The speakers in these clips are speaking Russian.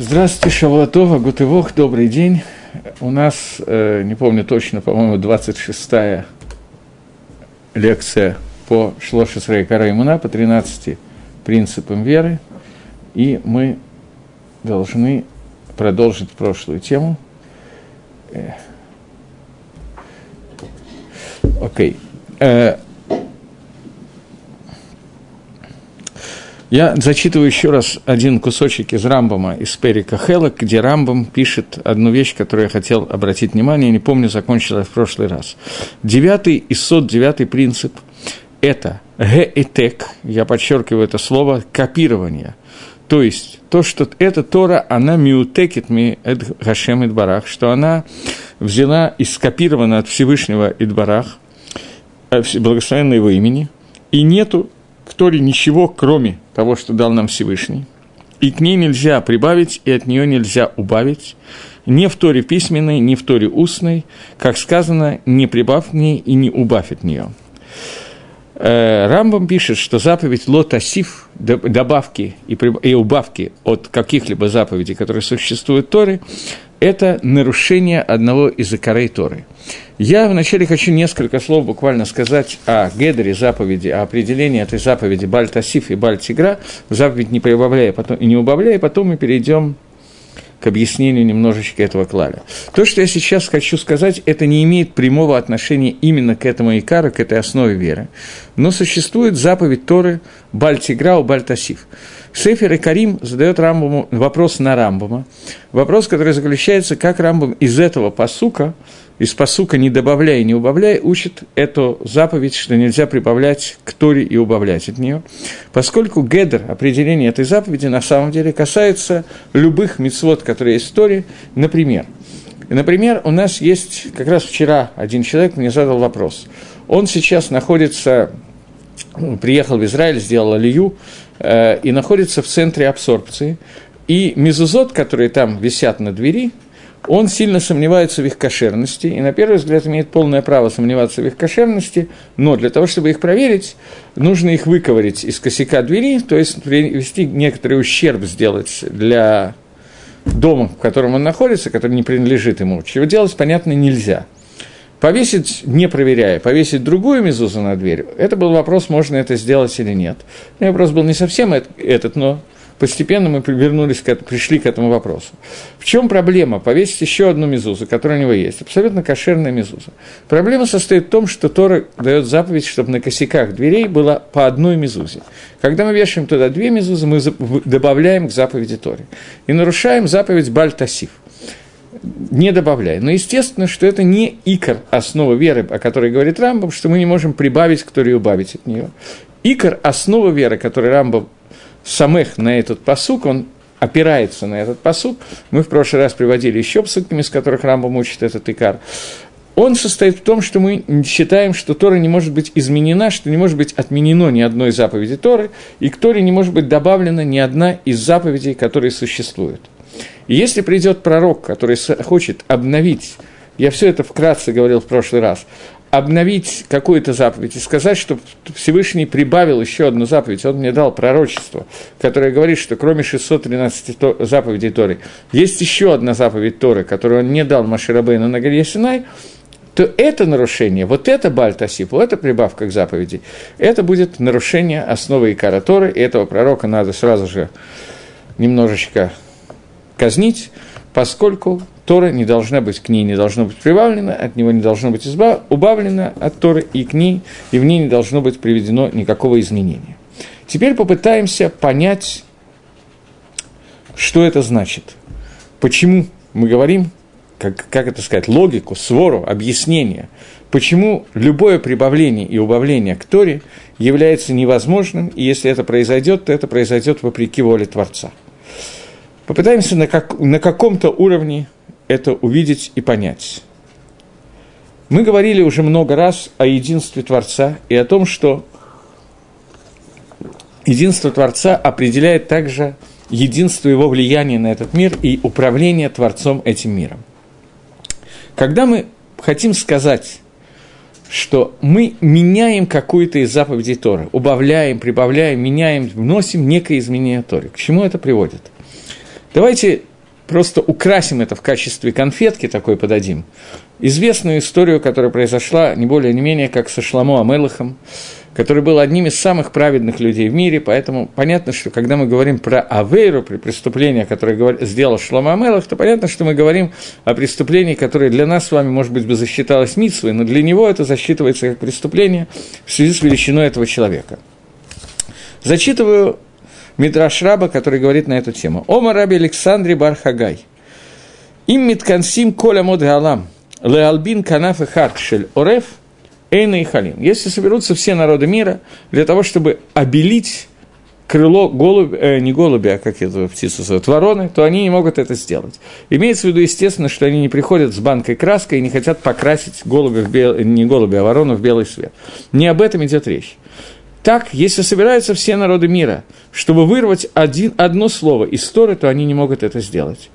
Здравствуйте, Шавуатова, Гутывох, добрый день. У нас, э, не помню точно, по-моему, 26-я лекция по Шлошес Рейкара Имуна, по 13 принципам веры, и мы должны продолжить прошлую тему. Э, окей. Okay. Я зачитываю еще раз один кусочек из Рамбама, из Перика Хелок, где Рамбам пишет одну вещь, которую я хотел обратить внимание, не помню, закончил я в прошлый раз. Девятый и сот девятый принцип – это геэтек, я подчеркиваю это слово, копирование. То есть, то, что эта Тора, она миутекет ми эд Хашем Идбарах, что она взяла и скопирована от Всевышнего Идбарах, э, благословенного его имени, и нету Торе ничего, кроме того, что дал нам Всевышний. И к ней нельзя прибавить, и от нее нельзя убавить. Не в Торе письменной, не в Торе устной, как сказано, не прибавь к ней и не убавь от нее. Э, Рамбам пишет, что заповедь лотасиф, добавки и убавки от каких-либо заповедей, которые существуют в Торе, это нарушение одного из икорей Торы. Я вначале хочу несколько слов буквально сказать о Гедере заповеди, о определении этой заповеди Бальтасиф и Бальтигра, заповедь не прибавляя потом, и не убавляя, потом мы перейдем к объяснению немножечко этого клаля. То, что я сейчас хочу сказать, это не имеет прямого отношения именно к этому икару, к этой основе веры. Но существует заповедь Торы Бальтигра у Бальтасиф. Сефер и Карим задает Рамбаму вопрос на Рамбама. Вопрос, который заключается, как Рамбам из этого посука, из посука не добавляя и не убавляя, учит эту заповедь, что нельзя прибавлять к Торе и убавлять от нее. Поскольку гедер, определение этой заповеди, на самом деле касается любых мецвод, которые есть в Торе. Например, например, у нас есть, как раз вчера один человек мне задал вопрос. Он сейчас находится, приехал в Израиль, сделал алию, Э, и находится в центре абсорбции. И мезузот, которые там висят на двери, он сильно сомневается в их кошерности, и на первый взгляд имеет полное право сомневаться в их кошерности, но для того, чтобы их проверить, нужно их выковырить из косяка двери, то есть ввести некоторый ущерб сделать для дома, в котором он находится, который не принадлежит ему, чего делать, понятно, нельзя – Повесить, не проверяя, повесить другую мезузу на дверь, это был вопрос, можно это сделать или нет. Ну, вопрос был не совсем этот, но постепенно мы вернулись к, пришли к этому вопросу. В чем проблема? Повесить еще одну мезузу, которая у него есть, абсолютно кошерная мезуза. Проблема состоит в том, что Тора дает заповедь, чтобы на косяках дверей было по одной мезузе. Когда мы вешаем туда две мезузы, мы добавляем к заповеди Торе. И нарушаем заповедь Бальтасив – не добавляя. Но естественно, что это не икор основа веры, о которой говорит Рамбам, что мы не можем прибавить к Торе и убавить от нее. Икор – основа веры, который Рамбам самых на этот посук, он опирается на этот посук. Мы в прошлый раз приводили еще псуками, из которых Рамбам учит этот икар. Он состоит в том, что мы считаем, что Тора не может быть изменена, что не может быть отменено ни одной заповеди Торы, и к Торе не может быть добавлена ни одна из заповедей, которые существуют – и если придет пророк, который хочет обновить, я все это вкратце говорил в прошлый раз, обновить какую-то заповедь и сказать, что Всевышний прибавил еще одну заповедь, он мне дал пророчество, которое говорит, что кроме 613 заповедей Торы, есть еще одна заповедь Торы, которую он не дал Маширабейну на горе Синай, то это нарушение, вот это Бальтасип, вот это прибавка к заповеди, это будет нарушение основы Икара Торы, и этого пророка надо сразу же немножечко казнить, поскольку Тора не должна быть, к ней не должно быть прибавлено, от него не должно быть избав, убавлено от Торы, и к ней, и в ней не должно быть приведено никакого изменения. Теперь попытаемся понять, что это значит. Почему мы говорим, как, как это сказать, логику, свору, объяснение, почему любое прибавление и убавление к Торе является невозможным, и если это произойдет, то это произойдет вопреки воле Творца – Попытаемся на, как, на каком-то уровне это увидеть и понять. Мы говорили уже много раз о единстве Творца и о том, что единство Творца определяет также единство его влияния на этот мир и управление Творцом этим миром. Когда мы хотим сказать, что мы меняем какую-то из заповедей Торы, убавляем, прибавляем, меняем, вносим некое изменение Торы, к чему это приводит – Давайте просто украсим это в качестве конфетки такой подадим. Известную историю, которая произошла не более не менее, как со Шламо Амелахом, который был одним из самых праведных людей в мире, поэтому понятно, что когда мы говорим про Авейру, при преступлении, которое сделал Шлома Амелах, то понятно, что мы говорим о преступлении, которое для нас с вами, может быть, бы засчиталось митсвой, но для него это засчитывается как преступление в связи с величиной этого человека. Зачитываю Мидраш Раба, который говорит на эту тему. Ома Раби Александре Бархагай. Им миткансим коля мод галам. Леалбин канаф и харкшель ореф – Эйна и Халим. Если соберутся все народы мира для того, чтобы обелить крыло голубя, э, не голубя, а как эту птицу зовут, вороны, то они не могут это сделать. Имеется в виду, естественно, что они не приходят с банкой краской и не хотят покрасить голубя в бел... не голубя, а ворону в белый свет. Не об этом идет речь. Так, если собираются все народы мира, чтобы вырвать один, одно слово из Торы, то они не могут это сделать.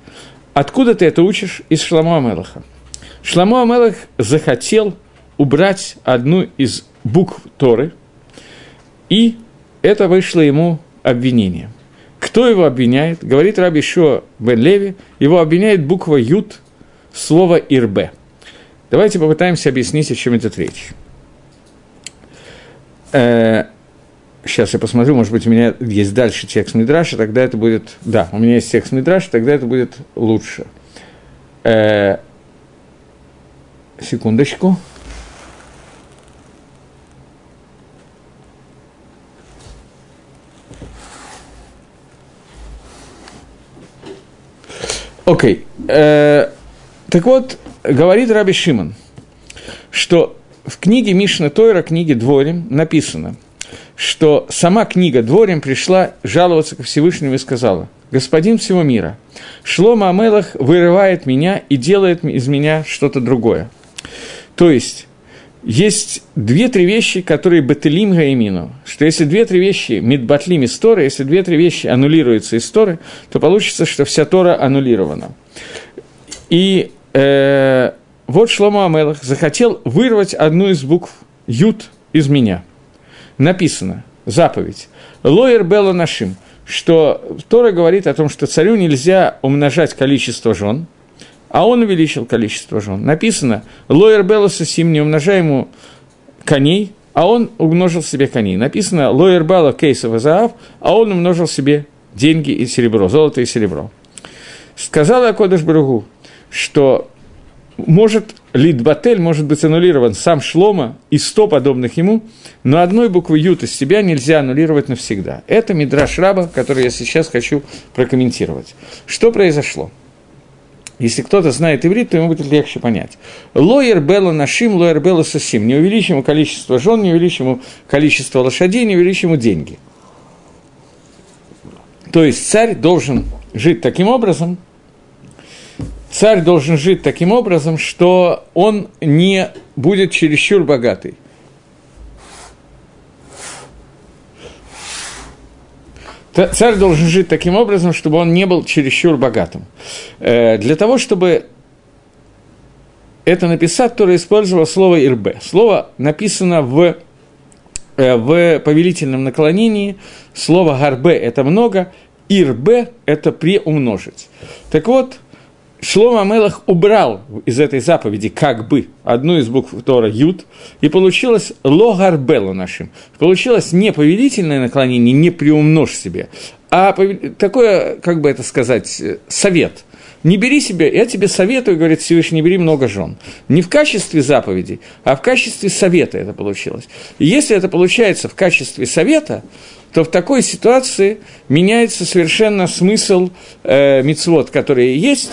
Откуда ты это учишь? Из Шламу Амелаха. Шламу Амелах захотел убрать одну из букв Торы, и это вышло ему обвинение. Кто его обвиняет? Говорит Раби Шо Бен Леви, его обвиняет буква Ют, слово Ирбе. Давайте попытаемся объяснить, о чем идет речь. Сейчас я посмотрю, может быть, у меня есть дальше текст Мидраша, тогда это будет... Да, у меня есть текст Мидраша, тогда это будет лучше. Э, секундочку. Окей. Okay. Э, так вот, говорит Раби Шимон, что в книге Мишна Тойра, книге Дворим, написано, что сама книга Дворим пришла жаловаться ко Всевышнему и сказала, «Господин всего мира, Шлома Амелах вырывает меня и делает из меня что-то другое». То есть, есть две-три вещи, которые бателим гаимину, что если две-три вещи мидбатлим из Торы, если две-три вещи аннулируются из Торы, то получится, что вся Тора аннулирована. И э, вот Шлома Амелах захотел вырвать одну из букв Ют из меня. Написано, заповедь, Лоер Белла Нашим, что Тора говорит о том, что царю нельзя умножать количество жен, а он увеличил количество жен. Написано, Лоер Белоса Сим, не умножай ему коней, а он умножил себе коней. Написано, Лоер Бала Кейсова Заав, а он умножил себе деньги и серебро, золото и серебро. Сказал Акодыш Баругу, что может Лидбатель может быть аннулирован сам Шлома и сто подобных ему, но одной буквы Ют из себя нельзя аннулировать навсегда. Это Мидраш Раба, который я сейчас хочу прокомментировать. Что произошло? Если кто-то знает иврит, то ему будет легче понять. Лоер Белла Нашим, Лоер Белла Сосим. Не увеличим количество жен, не увеличим количество лошадей, не увеличим деньги. То есть царь должен жить таким образом, царь должен жить таким образом, что он не будет чересчур богатый. Царь должен жить таким образом, чтобы он не был чересчур богатым. Э, для того, чтобы это написать, Тора использовал слово «ирбе». Слово написано в, э, в повелительном наклонении. Слово «гарбе» – это много, «ирбе» – это «преумножить». Так вот, Шлома Мелах убрал из этой заповеди как бы одну из букв Тора Ют, и получилось логарбело нашим. Получилось не повелительное наклонение, не приумножь себе, а такое, как бы это сказать, совет. Не бери себе, я тебе советую, говорит Всевышний, не бери много жен. Не в качестве заповеди, а в качестве совета это получилось. И если это получается в качестве совета, то в такой ситуации меняется совершенно смысл э, мицвод, которые есть,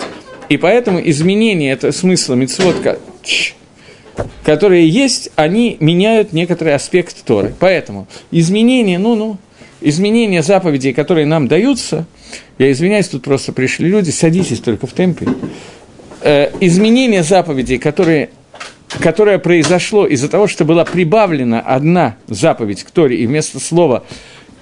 и поэтому изменение этого смысла митцвот, которые есть, они меняют некоторый аспект Торы. Поэтому изменения, ну-ну, изменения заповедей, которые нам даются, я извиняюсь, тут просто пришли люди, садитесь только в темпе, э, изменения заповедей, которые которое произошло из-за того, что была прибавлена одна заповедь к Торе, и вместо слова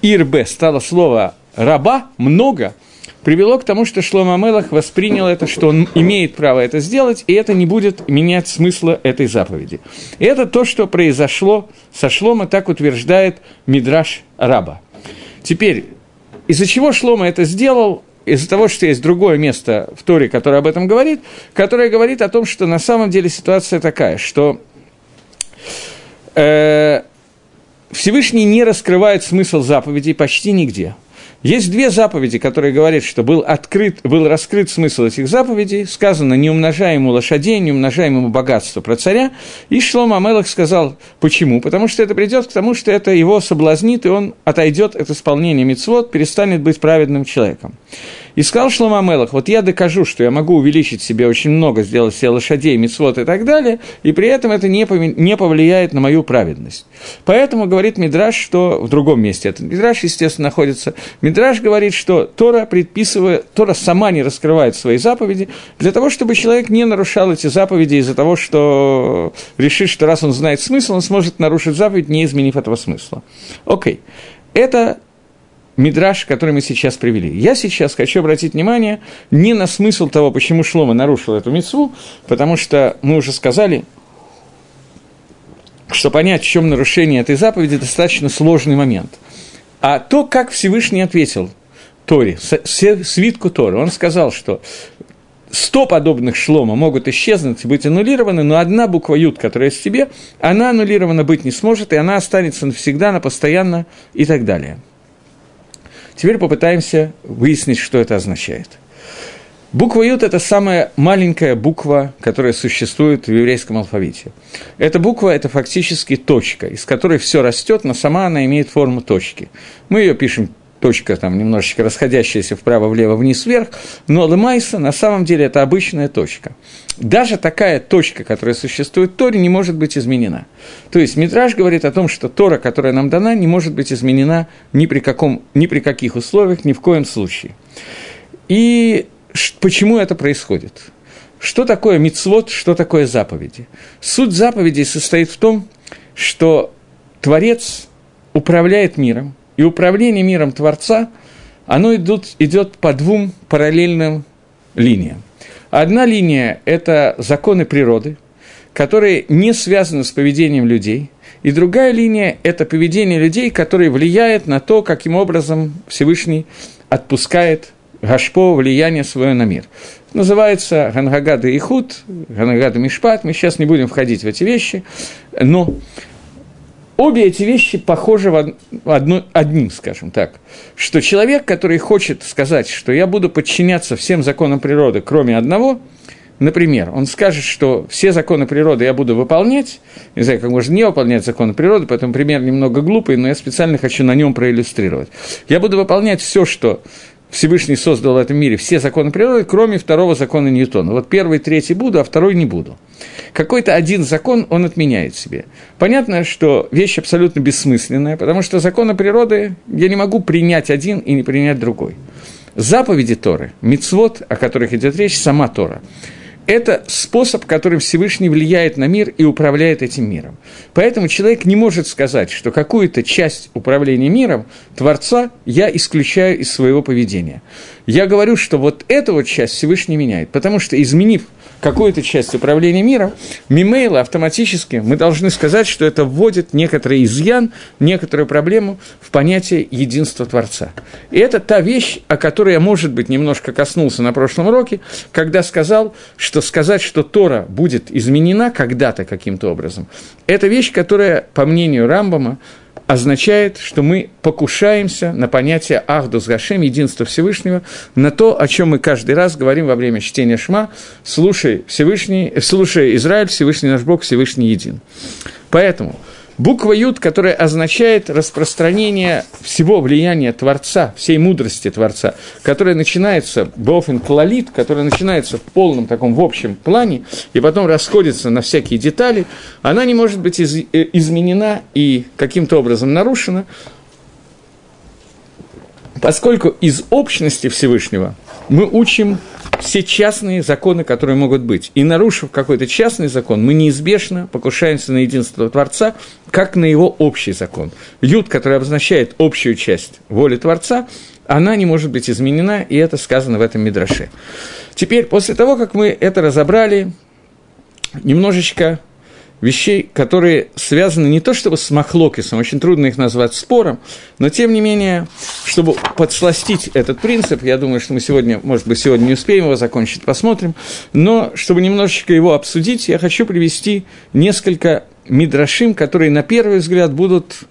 «ирбе» стало слово «раба», много – привело к тому, что Шлома Мелах воспринял это, что он имеет право это сделать, и это не будет менять смысла этой заповеди. И это то, что произошло со Шлома, так утверждает Мидраш Раба. Теперь, из-за чего Шлома это сделал, из-за того, что есть другое место в Торе, которое об этом говорит, которое говорит о том, что на самом деле ситуация такая, что э, Всевышний не раскрывает смысл заповедей почти нигде – есть две заповеди, которые говорят, что был, открыт, был раскрыт смысл этих заповедей. Сказано, не умножай ему лошадей, не умножай ему богатство про царя. И Шлома Амелах сказал, почему? Потому что это придет к тому, что это его соблазнит, и он отойдет от исполнения мицвод, перестанет быть праведным человеком. И сказал Шлома Мелах, вот я докажу, что я могу увеличить себе очень много, сделать себе лошадей, мицвод и так далее, и при этом это не, не повлияет на мою праведность. Поэтому говорит Мидраш, что в другом месте этот Мидраш, естественно, находится. Мидраш говорит, что Тора предписывает, Тора сама не раскрывает свои заповеди для того, чтобы человек не нарушал эти заповеди из-за того, что решит, что раз он знает смысл, он сможет нарушить заповедь, не изменив этого смысла. Окей. Это мидраж, который мы сейчас привели. Я сейчас хочу обратить внимание не на смысл того, почему Шлома нарушил эту мецву, потому что мы уже сказали, что понять, в чем нарушение этой заповеди, достаточно сложный момент. А то, как Всевышний ответил Торе, свитку Торы, он сказал, что сто подобных шлома могут исчезнуть и быть аннулированы, но одна буква Ют, которая есть в тебе, она аннулирована быть не сможет, и она останется навсегда, на постоянно и так далее – Теперь попытаемся выяснить, что это означает. Буква Ют – это самая маленькая буква, которая существует в еврейском алфавите. Эта буква – это фактически точка, из которой все растет, но сама она имеет форму точки. Мы ее пишем точка там немножечко расходящаяся вправо, влево, вниз, вверх, но Лемайса на самом деле это обычная точка. Даже такая точка, которая существует в Торе, не может быть изменена. То есть Митраж говорит о том, что Тора, которая нам дана, не может быть изменена ни при, каком, ни при каких условиях, ни в коем случае. И почему это происходит? Что такое мицвод, что такое заповеди? Суть заповедей состоит в том, что Творец управляет миром, и управление миром Творца, оно идут, идет по двум параллельным линиям. Одна линия – это законы природы, которые не связаны с поведением людей, и другая линия – это поведение людей, которое влияет на то, каким образом Всевышний отпускает Гашпо влияние свое на мир. Называется Гангагада Ихуд, Гангагада Мишпат. Мы сейчас не будем входить в эти вещи, но обе эти вещи похожи в одно, одним, скажем так, что человек, который хочет сказать, что я буду подчиняться всем законам природы, кроме одного, например, он скажет, что все законы природы я буду выполнять, не знаю, как можно не выполнять законы природы, поэтому пример немного глупый, но я специально хочу на нем проиллюстрировать. Я буду выполнять все, что Всевышний создал в этом мире все законы природы, кроме второго закона Ньютона. Вот первый, третий буду, а второй не буду. Какой-то один закон он отменяет себе. Понятно, что вещь абсолютно бессмысленная, потому что законы природы я не могу принять один и не принять другой. Заповеди Торы, мицвод, о которых идет речь, сама Тора – это способ, которым Всевышний влияет на мир и управляет этим миром. Поэтому человек не может сказать, что какую-то часть управления миром Творца я исключаю из своего поведения. Я говорю, что вот эту вот часть Всевышний меняет, потому что изменив какую-то часть управления миром, мимейла автоматически мы должны сказать, что это вводит некоторый изъян, некоторую проблему в понятие единства Творца. И это та вещь, о которой я, может быть, немножко коснулся на прошлом уроке, когда сказал, что сказать, что Тора будет изменена когда-то каким-то образом, это вещь, которая, по мнению Рамбама, означает, что мы покушаемся на понятие Ахдус Гашем, единства Всевышнего, на то, о чем мы каждый раз говорим во время чтения Шма, слушай, Всевышний, слушай Израиль, Всевышний наш Бог, Всевышний един. Поэтому – Буква Юд, которая означает распространение всего влияния Творца, всей мудрости Творца, которая начинается, Бофин Клалит, которая начинается в полном таком, в общем плане, и потом расходится на всякие детали, она не может быть из, э, изменена и каким-то образом нарушена, поскольку из общности Всевышнего мы учим все частные законы, которые могут быть. И нарушив какой-то частный закон, мы неизбежно покушаемся на единство Творца, как на его общий закон. Юд, который обозначает общую часть воли Творца, она не может быть изменена, и это сказано в этом Мидраше. Теперь, после того, как мы это разобрали, немножечко вещей, которые связаны не то чтобы с Махлокисом, очень трудно их назвать спором, но тем не менее, чтобы подсластить этот принцип, я думаю, что мы сегодня, может быть, сегодня не успеем его закончить, посмотрим, но чтобы немножечко его обсудить, я хочу привести несколько мидрашим, которые на первый взгляд будут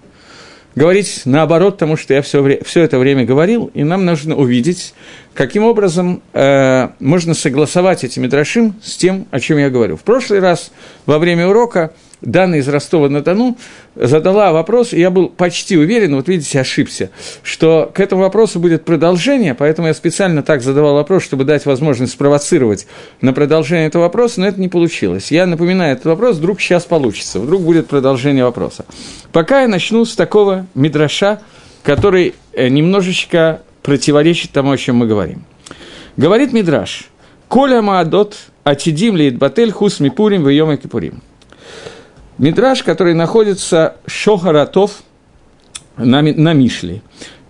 говорить наоборот тому, что я все, вре- все это время говорил, и нам нужно увидеть, каким образом э, можно согласовать эти мидрашим с тем, о чем я говорю. В прошлый раз во время урока Дана из Ростова-на-Дону задала вопрос, и я был почти уверен, вот видите, ошибся, что к этому вопросу будет продолжение, поэтому я специально так задавал вопрос, чтобы дать возможность спровоцировать на продолжение этого вопроса, но это не получилось. Я напоминаю этот вопрос, вдруг сейчас получится, вдруг будет продолжение вопроса. Пока я начну с такого мидраша, который э, немножечко противоречит тому, о чем мы говорим. Говорит Мидраш, «Коля маадот атидим леит батель хус мипурим в кипурим». Мидраш, который находится Шохаратов на, на Мишле.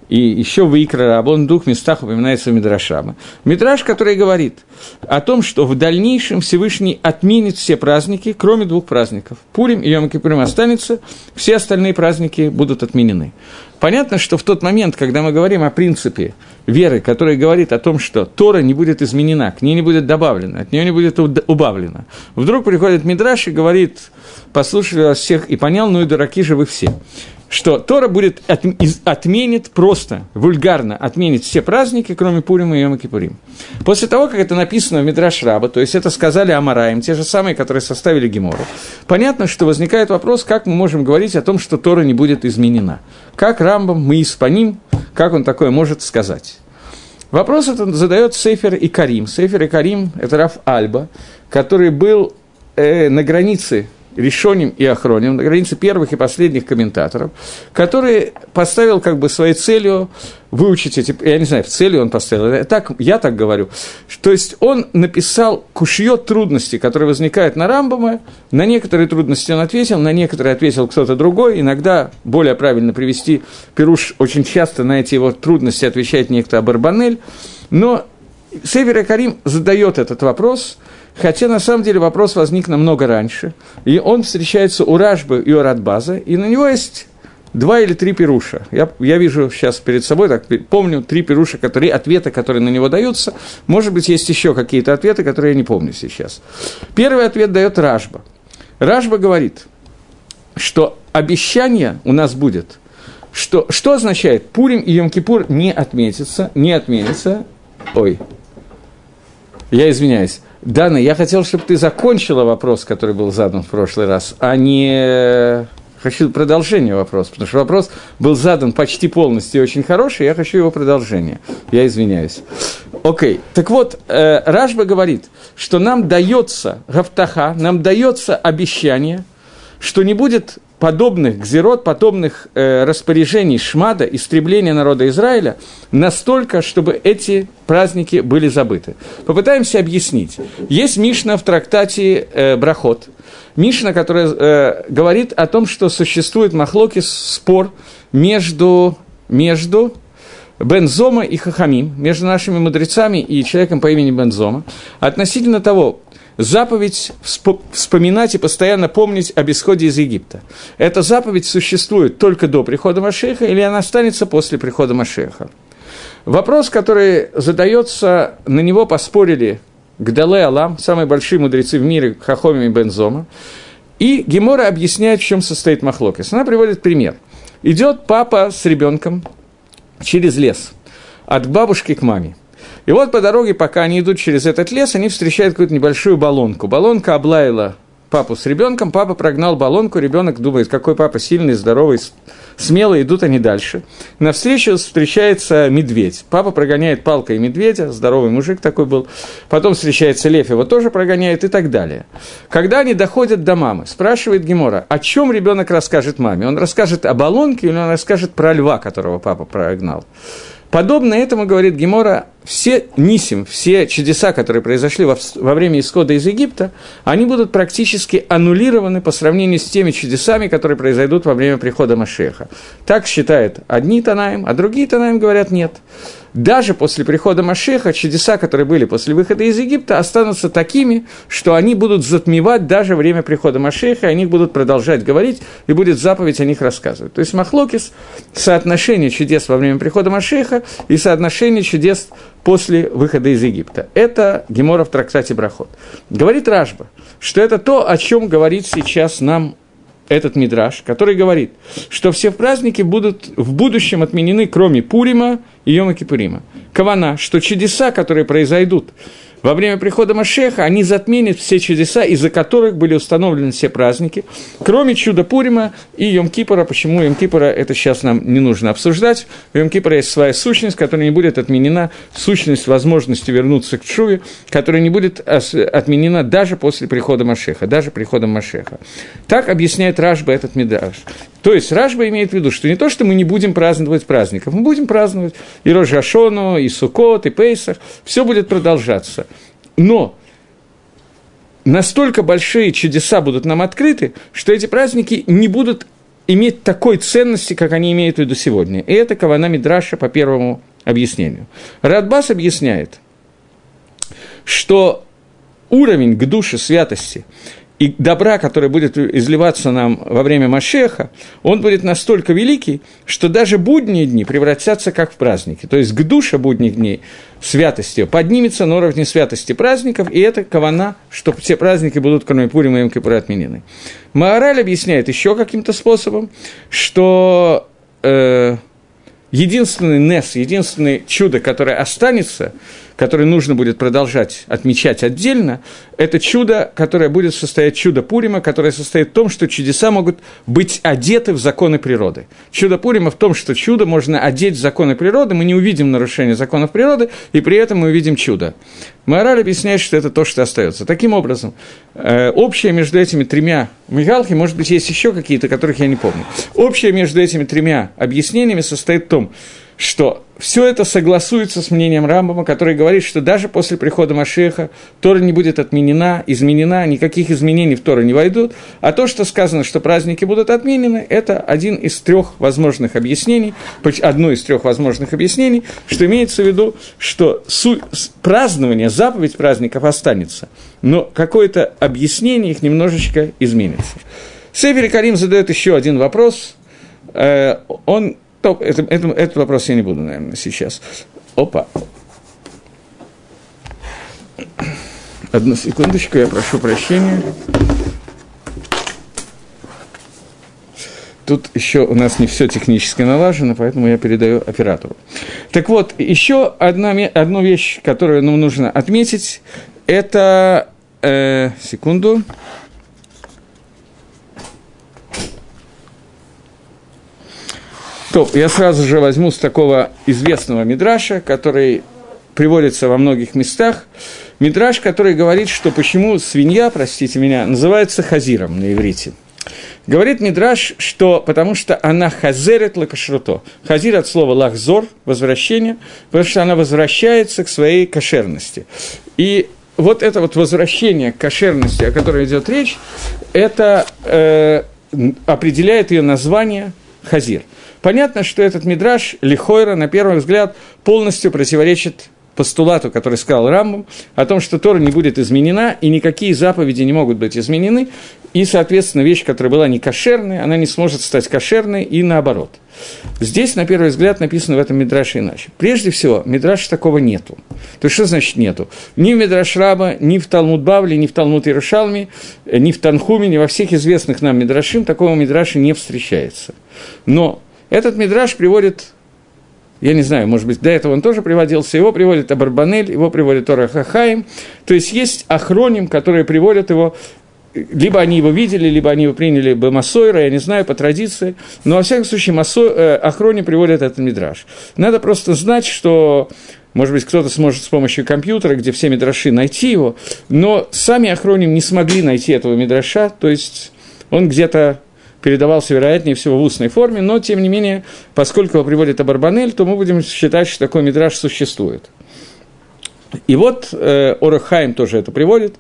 И еще в Икра Рабон двух местах упоминается Мидрашама. Мидраш, который говорит о том, что в дальнейшем Всевышний отменит все праздники, кроме двух праздников. Пурим и Йом Кипурим останется, все остальные праздники будут отменены. Понятно, что в тот момент, когда мы говорим о принципе веры, который говорит о том, что Тора не будет изменена, к ней не будет добавлено, от нее не будет убавлено, вдруг приходит Мидраш и говорит, послушали вас всех и понял, ну и дураки же вы все что Тора будет от, из, отменит просто, вульгарно отменит все праздники, кроме Пурима и Йома Кипурим. После того, как это написано в Мидраш Раба, то есть это сказали Амараем, те же самые, которые составили Гемору, понятно, что возникает вопрос, как мы можем говорить о том, что Тора не будет изменена. Как Рамбам, мы испаним, как он такое может сказать. Вопрос этот задает Сейфер и Карим. Сейфер и Карим – это Раф Альба, который был э, на границе решением и охроним, на границе первых и последних комментаторов, который поставил как бы своей целью выучить эти, я не знаю, в цели он поставил, так, я так говорю, то есть он написал кушье трудностей, которые возникают на Рамбаме, на некоторые трудности он ответил, на некоторые ответил кто-то другой, иногда более правильно привести, Перуш очень часто на эти его трудности отвечает некто Абарбанель, но Север Карим задает этот вопрос – Хотя, на самом деле, вопрос возник намного раньше. И он встречается у Рашбы и у Радбаза, и на него есть два или три пируша. Я, я вижу сейчас перед собой, так помню три пируша, которые, ответы, которые на него даются. Может быть, есть еще какие-то ответы, которые я не помню сейчас. Первый ответ дает Рашба. Рашба говорит, что обещание у нас будет, что, что означает Пурим и Йом-Кипур не отметится, не отменится. Ой, я извиняюсь. Дана, я хотел, чтобы ты закончила вопрос, который был задан в прошлый раз, а не хочу продолжение вопроса, потому что вопрос был задан почти полностью и очень хороший, я хочу его продолжение. Я извиняюсь. Окей, okay. так вот, э, Ражба говорит, что нам дается гафтаха, нам дается обещание, что не будет подобных гзерот, подобных э, распоряжений Шмада, истребления народа Израиля, настолько, чтобы эти праздники были забыты. Попытаемся объяснить. Есть Мишна в трактате э, Брахот. Мишна, которая э, говорит о том, что существует махлоки спор между, между Бензома и Хахамим, между нашими мудрецами и человеком по имени Бензома, относительно того, заповедь вспоминать и постоянно помнить об исходе из Египта. Эта заповедь существует только до прихода Машеха или она останется после прихода Машеха? Вопрос, который задается, на него поспорили Гдале Алам, самые большие мудрецы в мире, Хахоми и Бензома. И Гемора объясняет, в чем состоит Махлокис. Она приводит пример. Идет папа с ребенком через лес от бабушки к маме. И вот по дороге, пока они идут через этот лес, они встречают какую-то небольшую баллонку. Баллонка облаяла папу с ребенком, папа прогнал баллонку, ребенок думает, какой папа сильный, здоровый, смелый, идут они дальше. На встречу встречается медведь. Папа прогоняет палкой медведя, здоровый мужик такой был. Потом встречается лев, его тоже прогоняет и так далее. Когда они доходят до мамы, спрашивает Гемора, о чем ребенок расскажет маме? Он расскажет о баллонке или он расскажет про льва, которого папа прогнал? Подобно этому, говорит Гемора, все нисим, все чудеса, которые произошли во, во время исхода из Египта, они будут практически аннулированы по сравнению с теми чудесами, которые произойдут во время прихода Машеха. Так считают одни Танаем, а другие Танаем говорят нет даже после прихода Машеха чудеса, которые были после выхода из Египта, останутся такими, что они будут затмевать даже время прихода Машеха, и о них будут продолжать говорить, и будет заповедь о них рассказывать. То есть Махлокис – соотношение чудес во время прихода Машеха и соотношение чудес после выхода из Египта. Это Гемора в трактате Брахот. Говорит Ражба, что это то, о чем говорит сейчас нам этот мидраж, который говорит, что все праздники будут в будущем отменены, кроме Пурима и Йома Кипурима. Кавана, что чудеса, которые произойдут во время прихода Машеха они затменят все чудеса, из-за которых были установлены все праздники, кроме чуда Пурима и Йом-Кипора. Почему Йом-Кипора, это сейчас нам не нужно обсуждать. У Йом-Кипора есть своя сущность, которая не будет отменена, сущность возможности вернуться к Чуве, которая не будет отменена даже после прихода Машеха, даже приходом Машеха. Так объясняет Ражба этот Мидраш. То есть Ражба имеет в виду, что не то, что мы не будем праздновать праздников, мы будем праздновать и Рожашону, и Сукот, и Пейсах, все будет продолжаться. Но настолько большие чудеса будут нам открыты, что эти праздники не будут иметь такой ценности, как они имеют в виду сегодня. И это Кавана Мидраша по первому объяснению. Радбас объясняет, что уровень к душе святости – и добра, который будет изливаться нам во время Машеха, он будет настолько великий, что даже будние дни превратятся как в праздники. То есть к душе будних дней святости поднимется на уровне святости праздников, и это кавана, что все праздники будут, кроме Пурима и Мкипура, отменены. Маораль объясняет еще каким-то способом, что э, единственный Нес, единственное чудо, которое останется – который нужно будет продолжать отмечать отдельно, это чудо, которое будет состоять чудо Пурима, которое состоит в том, что чудеса могут быть одеты в законы природы. Чудо Пурима в том, что чудо можно одеть в законы природы, мы не увидим нарушения законов природы, и при этом мы увидим чудо. Мораль объясняет, что это то, что остается. Таким образом, э, общее между этими тремя Михалки, может быть, есть еще какие-то, которых я не помню. Общее между этими тремя объяснениями состоит в том, что все это согласуется с мнением Рамбама, который говорит, что даже после прихода Машеха Тора не будет отменена, изменена, никаких изменений в Тору не войдут, а то, что сказано, что праздники будут отменены, это один из трех возможных объяснений, одно из трех возможных объяснений, что имеется в виду, что празднование, заповедь праздников останется, но какое-то объяснение их немножечко изменится. Север Карим задает еще один вопрос. Э, он то, это, это, этот вопрос я не буду, наверное, сейчас. Опа. Одну секундочку, я прошу прощения. Тут еще у нас не все технически налажено, поэтому я передаю оператору. Так вот, еще одна, одну вещь, которую нам нужно отметить, это... Э, секунду. То, я сразу же возьму с такого известного мидраша, который приводится во многих местах. Мидраш, который говорит, что почему свинья, простите меня, называется хазиром на иврите. Говорит Мидраш, что потому что она хазерет лакашруто. Хазир от слова лахзор, возвращение, потому что она возвращается к своей кошерности. И вот это вот возвращение к кошерности, о которой идет речь, это э, определяет ее название хазир – Понятно, что этот мидраж Лихойра, на первый взгляд, полностью противоречит постулату, который сказал Рамбам, о том, что Тора не будет изменена, и никакие заповеди не могут быть изменены, и, соответственно, вещь, которая была не кошерной, она не сможет стать кошерной, и наоборот. Здесь, на первый взгляд, написано в этом Мидраше иначе. Прежде всего, Мидраш такого нету. То есть, что значит нету? Ни в Мидраш Раба, ни в Талмуд Бавли, ни в Талмуд Иерушалме, ни в Танхуме, ни во всех известных нам Мидрашим такого Мидраша не встречается. Но этот мидраж приводит, я не знаю, может быть, до этого он тоже приводился, его приводит Абарбанель, его приводит Тора Хахаим. То есть есть охроним, которые приводят его либо они его видели, либо они его приняли бы Масойра, я не знаю, по традиции. Но, во всяком случае, Масо... э, Охрони приводят этот мидраж. Надо просто знать, что, может быть, кто-то сможет с помощью компьютера, где все мидраши, найти его, но сами Охроним не смогли найти этого мидраша, то есть он где-то передавался, вероятнее всего, в устной форме, но, тем не менее, поскольку его приводит Абарбанель, то мы будем считать, что такой мидраж существует. И вот э, Орахайм тоже это приводит.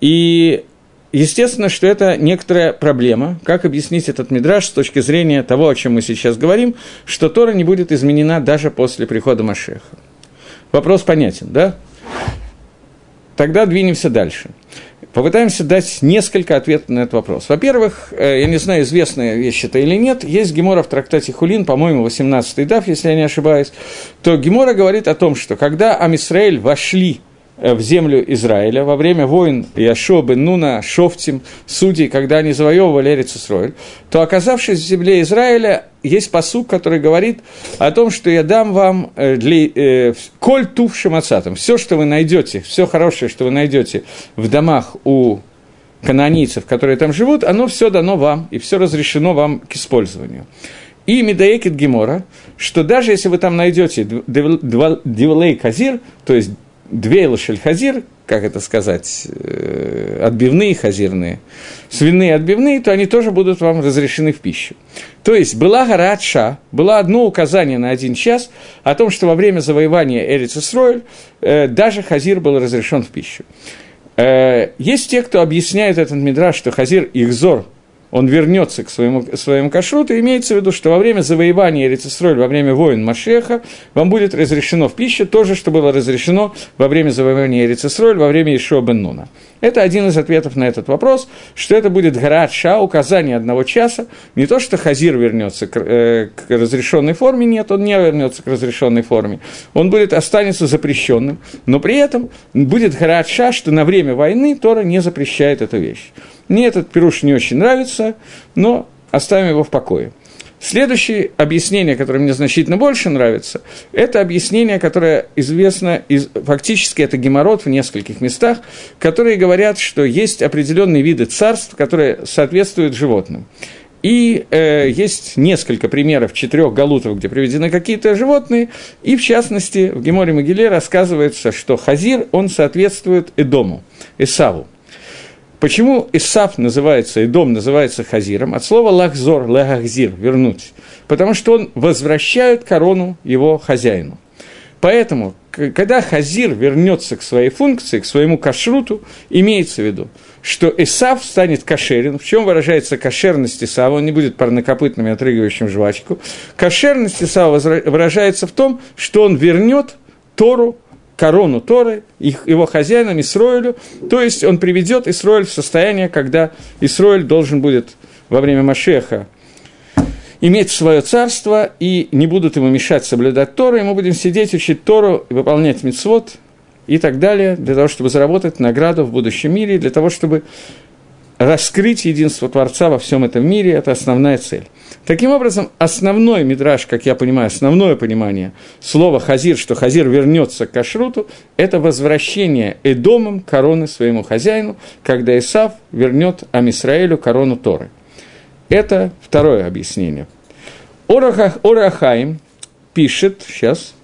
И естественно, что это некоторая проблема. Как объяснить этот мидраж с точки зрения того, о чем мы сейчас говорим, что Тора не будет изменена даже после прихода Машеха. Вопрос понятен, да? Тогда двинемся дальше. Попытаемся дать несколько ответов на этот вопрос. Во-первых, э, я не знаю, известная вещь это или нет, есть Гемора в трактате Хулин, по-моему, 18-й дав, если я не ошибаюсь, то Гемора говорит о том, что когда Амисраэль вошли в землю Израиля во время войн Яшобы, Нуна, Шофтим, судей, когда они завоевывали Эрицисроиль, то, оказавшись в земле Израиля, есть посук, который говорит о том, что я дам вам э, для, э, коль тув шамацатом, все, что вы найдете, все хорошее, что вы найдете в домах у канонийцев, которые там живут, оно все дано вам, и все разрешено вам к использованию. И Медаекит Гемора, что даже если вы там найдете Дивлей Казир, то есть две хазир, как это сказать, э, отбивные хазирные, свиные отбивные, то они тоже будут вам разрешены в пищу. То есть была гора Ша, было одно указание на один час о том, что во время завоевания Эрицесройль э, даже хазир был разрешен в пищу. Э, есть те, кто объясняет этот мидраж, что хазир ихзор – он вернется к своему, своему кашруту, имеется в виду, что во время завоевания Эрицесроль, во время войн Машеха, вам будет разрешено в пищу то же, что было разрешено во время завоевания Эрицесроль, во время Ишуа бен Нуна. Это один из ответов на этот вопрос, что это будет Гарат Ша, указание одного часа, не то, что Хазир вернется к, э, к разрешенной форме, нет, он не вернется к разрешенной форме, он будет, останется запрещенным, но при этом будет Гарат Ша, что на время войны Тора не запрещает эту вещь. Мне этот пируш не очень нравится, но оставим его в покое. Следующее объяснение, которое мне значительно больше нравится, это объяснение, которое известно, из, фактически это геморрот в нескольких местах, которые говорят, что есть определенные виды царств, которые соответствуют животным. И э, есть несколько примеров четырех галутов, где приведены какие-то животные, и в частности в Геморе Могиле рассказывается, что Хазир, он соответствует Эдому, Исаву. Почему Исаф называется, и дом называется Хазиром? От слова лахзор, лагахзир, вернуть. Потому что он возвращает корону его хозяину. Поэтому, когда Хазир вернется к своей функции, к своему кашруту, имеется в виду, что Исав станет кошерен. В чем выражается кошерность Исава? Он не будет парнокопытным и отрыгивающим жвачку. Кошерность Исава выражается в том, что он вернет Тору корону Торы, их, его хозяином Исроилю, то есть он приведет Исроиль в состояние, когда Исроиль должен будет во время Машеха иметь свое царство, и не будут ему мешать соблюдать Тору, и мы будем сидеть, учить Тору, выполнять мицвод и так далее, для того, чтобы заработать награду в будущем мире, для того, чтобы раскрыть единство Творца во всем этом мире, это основная цель. Таким образом, основной мидраж, как я понимаю, основное понимание слова «хазир», что хазир вернется к кашруту, это возвращение Эдомом короны своему хозяину, когда Исав вернет Амисраэлю корону Торы. Это второе объяснение. Орахаим пишет, сейчас,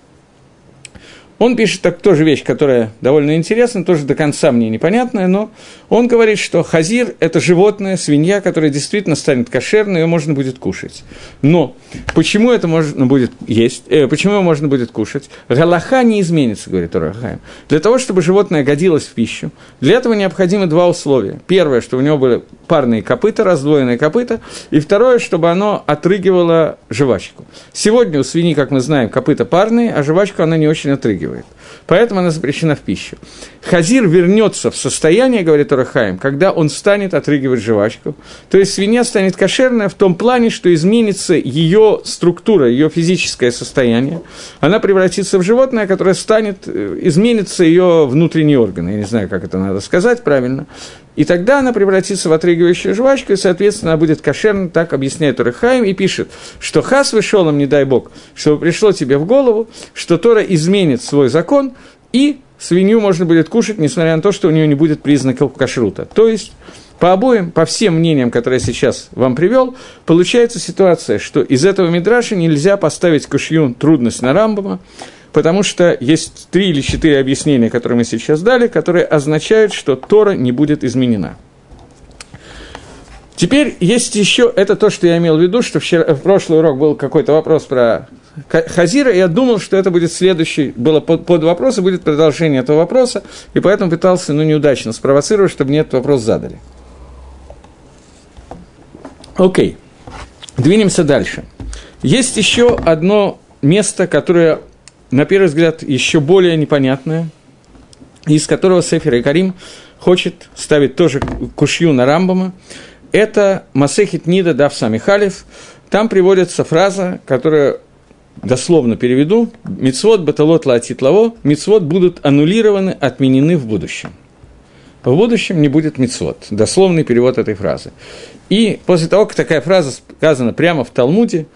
он пишет так, тоже вещь, которая довольно интересна, тоже до конца мне непонятная, но он говорит, что хазир – это животное, свинья, которая действительно станет кошерной, ее можно будет кушать. Но почему это можно будет есть, э, почему его можно будет кушать? Галаха не изменится, говорит Урахаем. Для того, чтобы животное годилось в пищу, для этого необходимы два условия. Первое, чтобы у него были парные копыта, раздвоенные копыта, и второе, чтобы оно отрыгивало жвачку. Сегодня у свиньи, как мы знаем, копыта парные, а жвачку она не очень отрыгивает отрыгивает. Поэтому она запрещена в пищу. Хазир вернется в состояние, говорит Урахаим, когда он станет отрыгивать жвачку. То есть свинья станет кошерная в том плане, что изменится ее структура, ее физическое состояние. Она превратится в животное, которое станет, э, изменится ее внутренние органы. Я не знаю, как это надо сказать правильно. И тогда она превратится в отрыгивающую жвачку, и, соответственно, она будет кошерна, так объясняет Урахаим, и пишет, что хас вышел им, не дай бог, чтобы пришло тебе в голову, что Тора изменит свой закон, и свинью можно будет кушать, несмотря на то, что у нее не будет признаков кашрута. То есть, по обоим, по всем мнениям, которые я сейчас вам привел, получается ситуация, что из этого мидраша нельзя поставить кушью трудность на Рамбама, потому что есть три или четыре объяснения, которые мы сейчас дали, которые означают, что Тора не будет изменена. Теперь есть еще, это то, что я имел в виду, что вчера, в прошлый урок был какой-то вопрос про Хазира, я думал, что это будет следующий, было под, под вопрос, и будет продолжение этого вопроса, и поэтому пытался, ну, неудачно спровоцировать, чтобы мне этот вопрос задали. Окей, двинемся дальше. Есть еще одно место, которое, на первый взгляд, еще более непонятное, из которого Сефер и Карим хочет ставить тоже кушью на Рамбама. Это Масехит Нида Дав Самихалев. Там приводится фраза, которая дословно переведу, «Мицвод баталот лаатит лаво», «Мицвод будут аннулированы, отменены в будущем». В будущем не будет мицвод. Дословный перевод этой фразы. И после того, как такая фраза сказана прямо в Талмуде,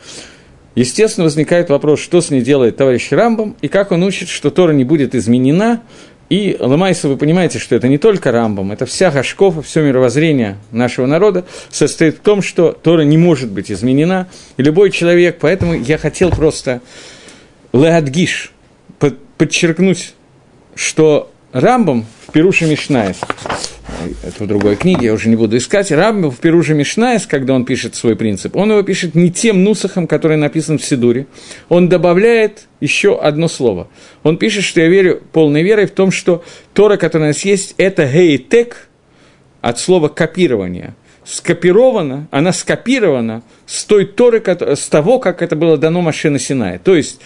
естественно, возникает вопрос, что с ней делает товарищ Рамбам, и как он учит, что Тора не будет изменена, и Ламайса, вы понимаете, что это не только Рамбам, это вся Гашкова, все мировоззрение нашего народа состоит в том, что Тора не может быть изменена, и любой человек, поэтому я хотел просто леадгиш, подчеркнуть, что Рамбам в Перуше Мишнаев это в другой книге, я уже не буду искать. Рабби в Перуже Мишнаес, когда он пишет свой принцип, он его пишет не тем нусахом, который написан в Сидуре. Он добавляет еще одно слово. Он пишет, что я верю полной верой в том, что Тора, которая у нас есть, это гейтек от слова копирование. Скопирована, она скопирована с той Торы, с того, как это было дано Машина Синая. То есть,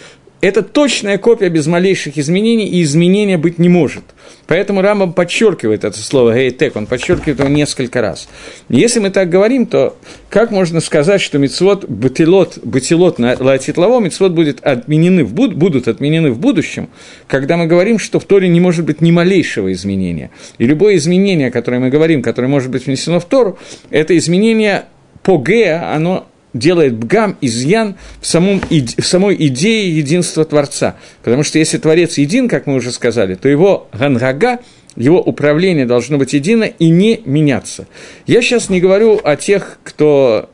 это точная копия без малейших изменений, и изменения быть не может. Поэтому Рамбам подчеркивает это слово «гейтек», он подчеркивает его несколько раз. Если мы так говорим, то как можно сказать, что мицвод бытилот, бытилот на латитлаво, мицвод будет отменены в, буд, будут отменены в будущем, когда мы говорим, что в Торе не может быть ни малейшего изменения. И любое изменение, которое мы говорим, которое может быть внесено в Тору, это изменение по Гея, оно делает бгам, изъян в, самом, в самой идее единства Творца. Потому что если Творец един, как мы уже сказали, то его гангага, его управление должно быть едино и не меняться. Я сейчас не говорю о тех, кто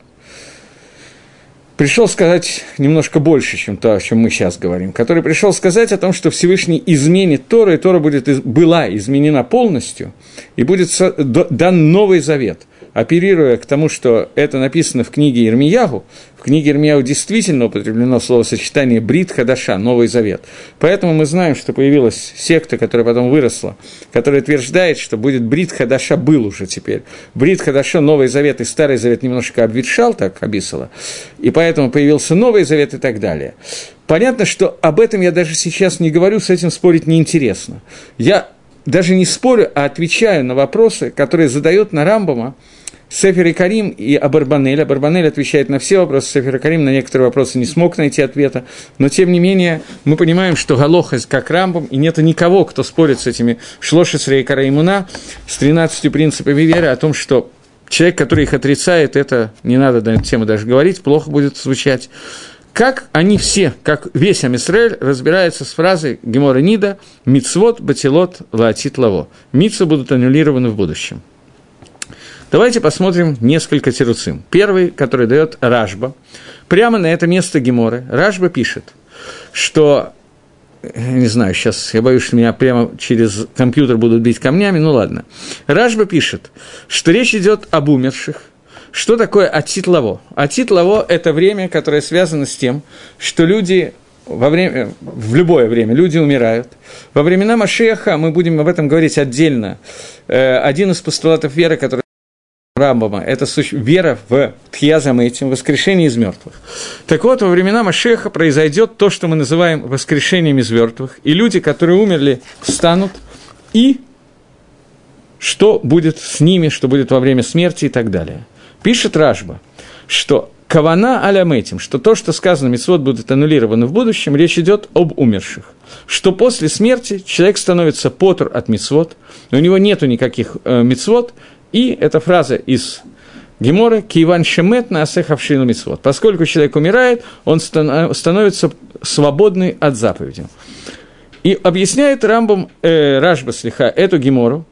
пришел сказать немножко больше, чем то, о чем мы сейчас говорим, который пришел сказать о том, что Всевышний изменит Тору, и Тора будет, была изменена полностью, и будет дан новый завет – оперируя к тому, что это написано в книге Ирмиягу, в книге Ирмиягу действительно употреблено словосочетание «брит хадаша», «Новый Завет». Поэтому мы знаем, что появилась секта, которая потом выросла, которая утверждает, что будет брит хадаша был уже теперь. Брит хадаша, Новый Завет и Старый Завет немножко обветшал, так обисало, и поэтому появился Новый Завет и так далее. Понятно, что об этом я даже сейчас не говорю, с этим спорить неинтересно. Я даже не спорю, а отвечаю на вопросы, которые задает на Рамбама Сефер и Карим и Абарбанель. Абарбанель отвечает на все вопросы, Сефер и Карим на некоторые вопросы не смог найти ответа, но тем не менее мы понимаем, что Галоха как Рамбом, и нет никого, кто спорит с этими Шлошисра и Караимуна, с 13 принципами веры о том, что человек, который их отрицает, это не надо на эту тему даже говорить, плохо будет звучать. Как они все, как весь Амисраэль, разбирается с фразой Гемора Нида «Мицвот, батилот, лаатит лаво». Митцы будут аннулированы в будущем. Давайте посмотрим несколько тируцим. Первый, который дает Ражба. Прямо на это место Геморы Ражба пишет, что не знаю, сейчас я боюсь, что меня прямо через компьютер будут бить камнями, ну ладно. Ражба пишет, что речь идет об умерших. Что такое атитлаво? Атитлаво – это время, которое связано с тем, что люди во время, в любое время люди умирают. Во времена Машеха мы будем об этом говорить отдельно. Э, один из постулатов веры, который Рамбама, это вера в Тхьязам этим, воскрешение из мертвых. Так вот, во времена Машеха произойдет то, что мы называем воскрешением из мертвых, и люди, которые умерли, встанут, и что будет с ними, что будет во время смерти и так далее. Пишет Ражба, что Кавана алям этим, что то, что сказано, Мецвод будет аннулировано в будущем, речь идет об умерших. Что после смерти человек становится потур от Мецвод, у него нету никаких э, Мецвод, и эта фраза из Гемора «Киван шемет на асехавшину митцвот». Поскольку человек умирает, он становится свободный от заповеди. И объясняет Рамбом э, Ражба Слиха эту Гемору,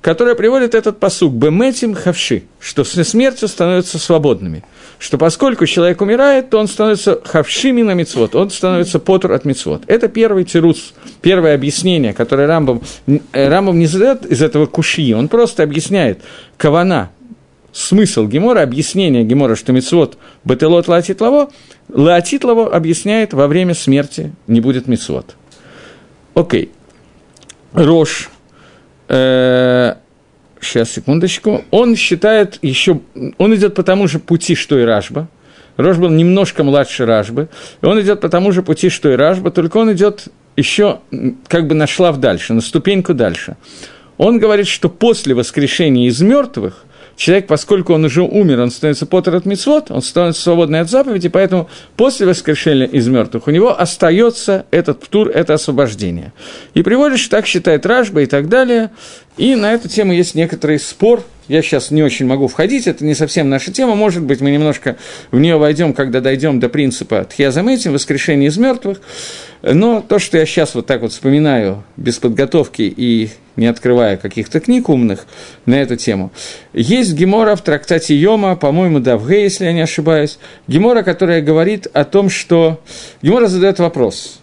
которая приводит этот посук «Беметим хавши», что с смертью становятся свободными. Что поскольку человек умирает, то он становится хавшими на мицвод, он становится потур от мицвод. Это первый тирус, первое объяснение, которое Рамбом, э, Рамбом не задает из этого куши, он просто объясняет кавана, смысл Гемора, объяснение Гемора, что мицвод бетелот лаатитлаво, лаатитлаво объясняет во время смерти не будет мицвод. Окей. Рош. Э, сейчас, секундочку. Он считает еще... Он идет по тому же пути, что и Ражба. Рош был немножко младше Ражбы. И он идет по тому же пути, что и Ражба, только он идет еще как бы на шлав дальше, на ступеньку дальше. Он говорит, что после воскрешения из мертвых человек, поскольку он уже умер, он становится потер от мицвод, он становится свободный от заповеди, поэтому после воскрешения из мертвых у него остается этот птур, это освобождение. И приводишь, так считает Ражба и так далее. И на эту тему есть некоторый спор. Я сейчас не очень могу входить, это не совсем наша тема. Может быть, мы немножко в нее войдем, когда дойдем до принципа Тхьязаметим, воскрешения из мертвых. Но то, что я сейчас вот так вот вспоминаю без подготовки и не открывая каких-то книг умных на эту тему, есть Гемора в трактате Йома, по-моему, Давге, если я не ошибаюсь, Гемора, которая говорит о том, что... Гемора задает вопрос.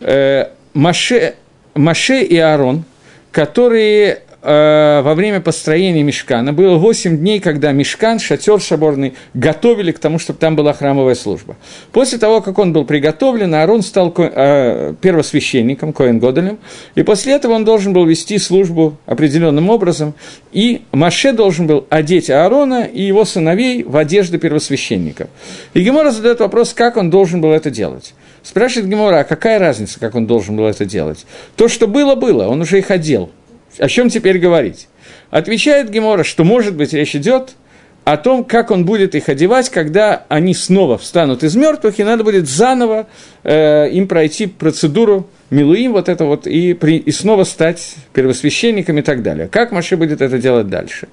Э, Маше, Маше и Аарон, которые Э, во время построения Мешкана. Было 8 дней, когда Мешкан, шатер соборный, готовили к тому, чтобы там была храмовая служба. После того, как он был приготовлен, Аарон стал э, первосвященником, Коэн Годелем, и после этого он должен был вести службу определенным образом, и Маше должен был одеть Аарона и его сыновей в одежды первосвященников. И Гемора задает вопрос, как он должен был это делать. Спрашивает Гемора, а какая разница, как он должен был это делать? То, что было, было, он уже их одел – о чем теперь говорить? Отвечает Гемора, что, может быть, речь идет о том, как он будет их одевать, когда они снова встанут из мертвых, и надо будет заново э, им пройти процедуру Милуим, вот это вот, и, при, и снова стать первосвященником и так далее. Как Маше будет это делать дальше?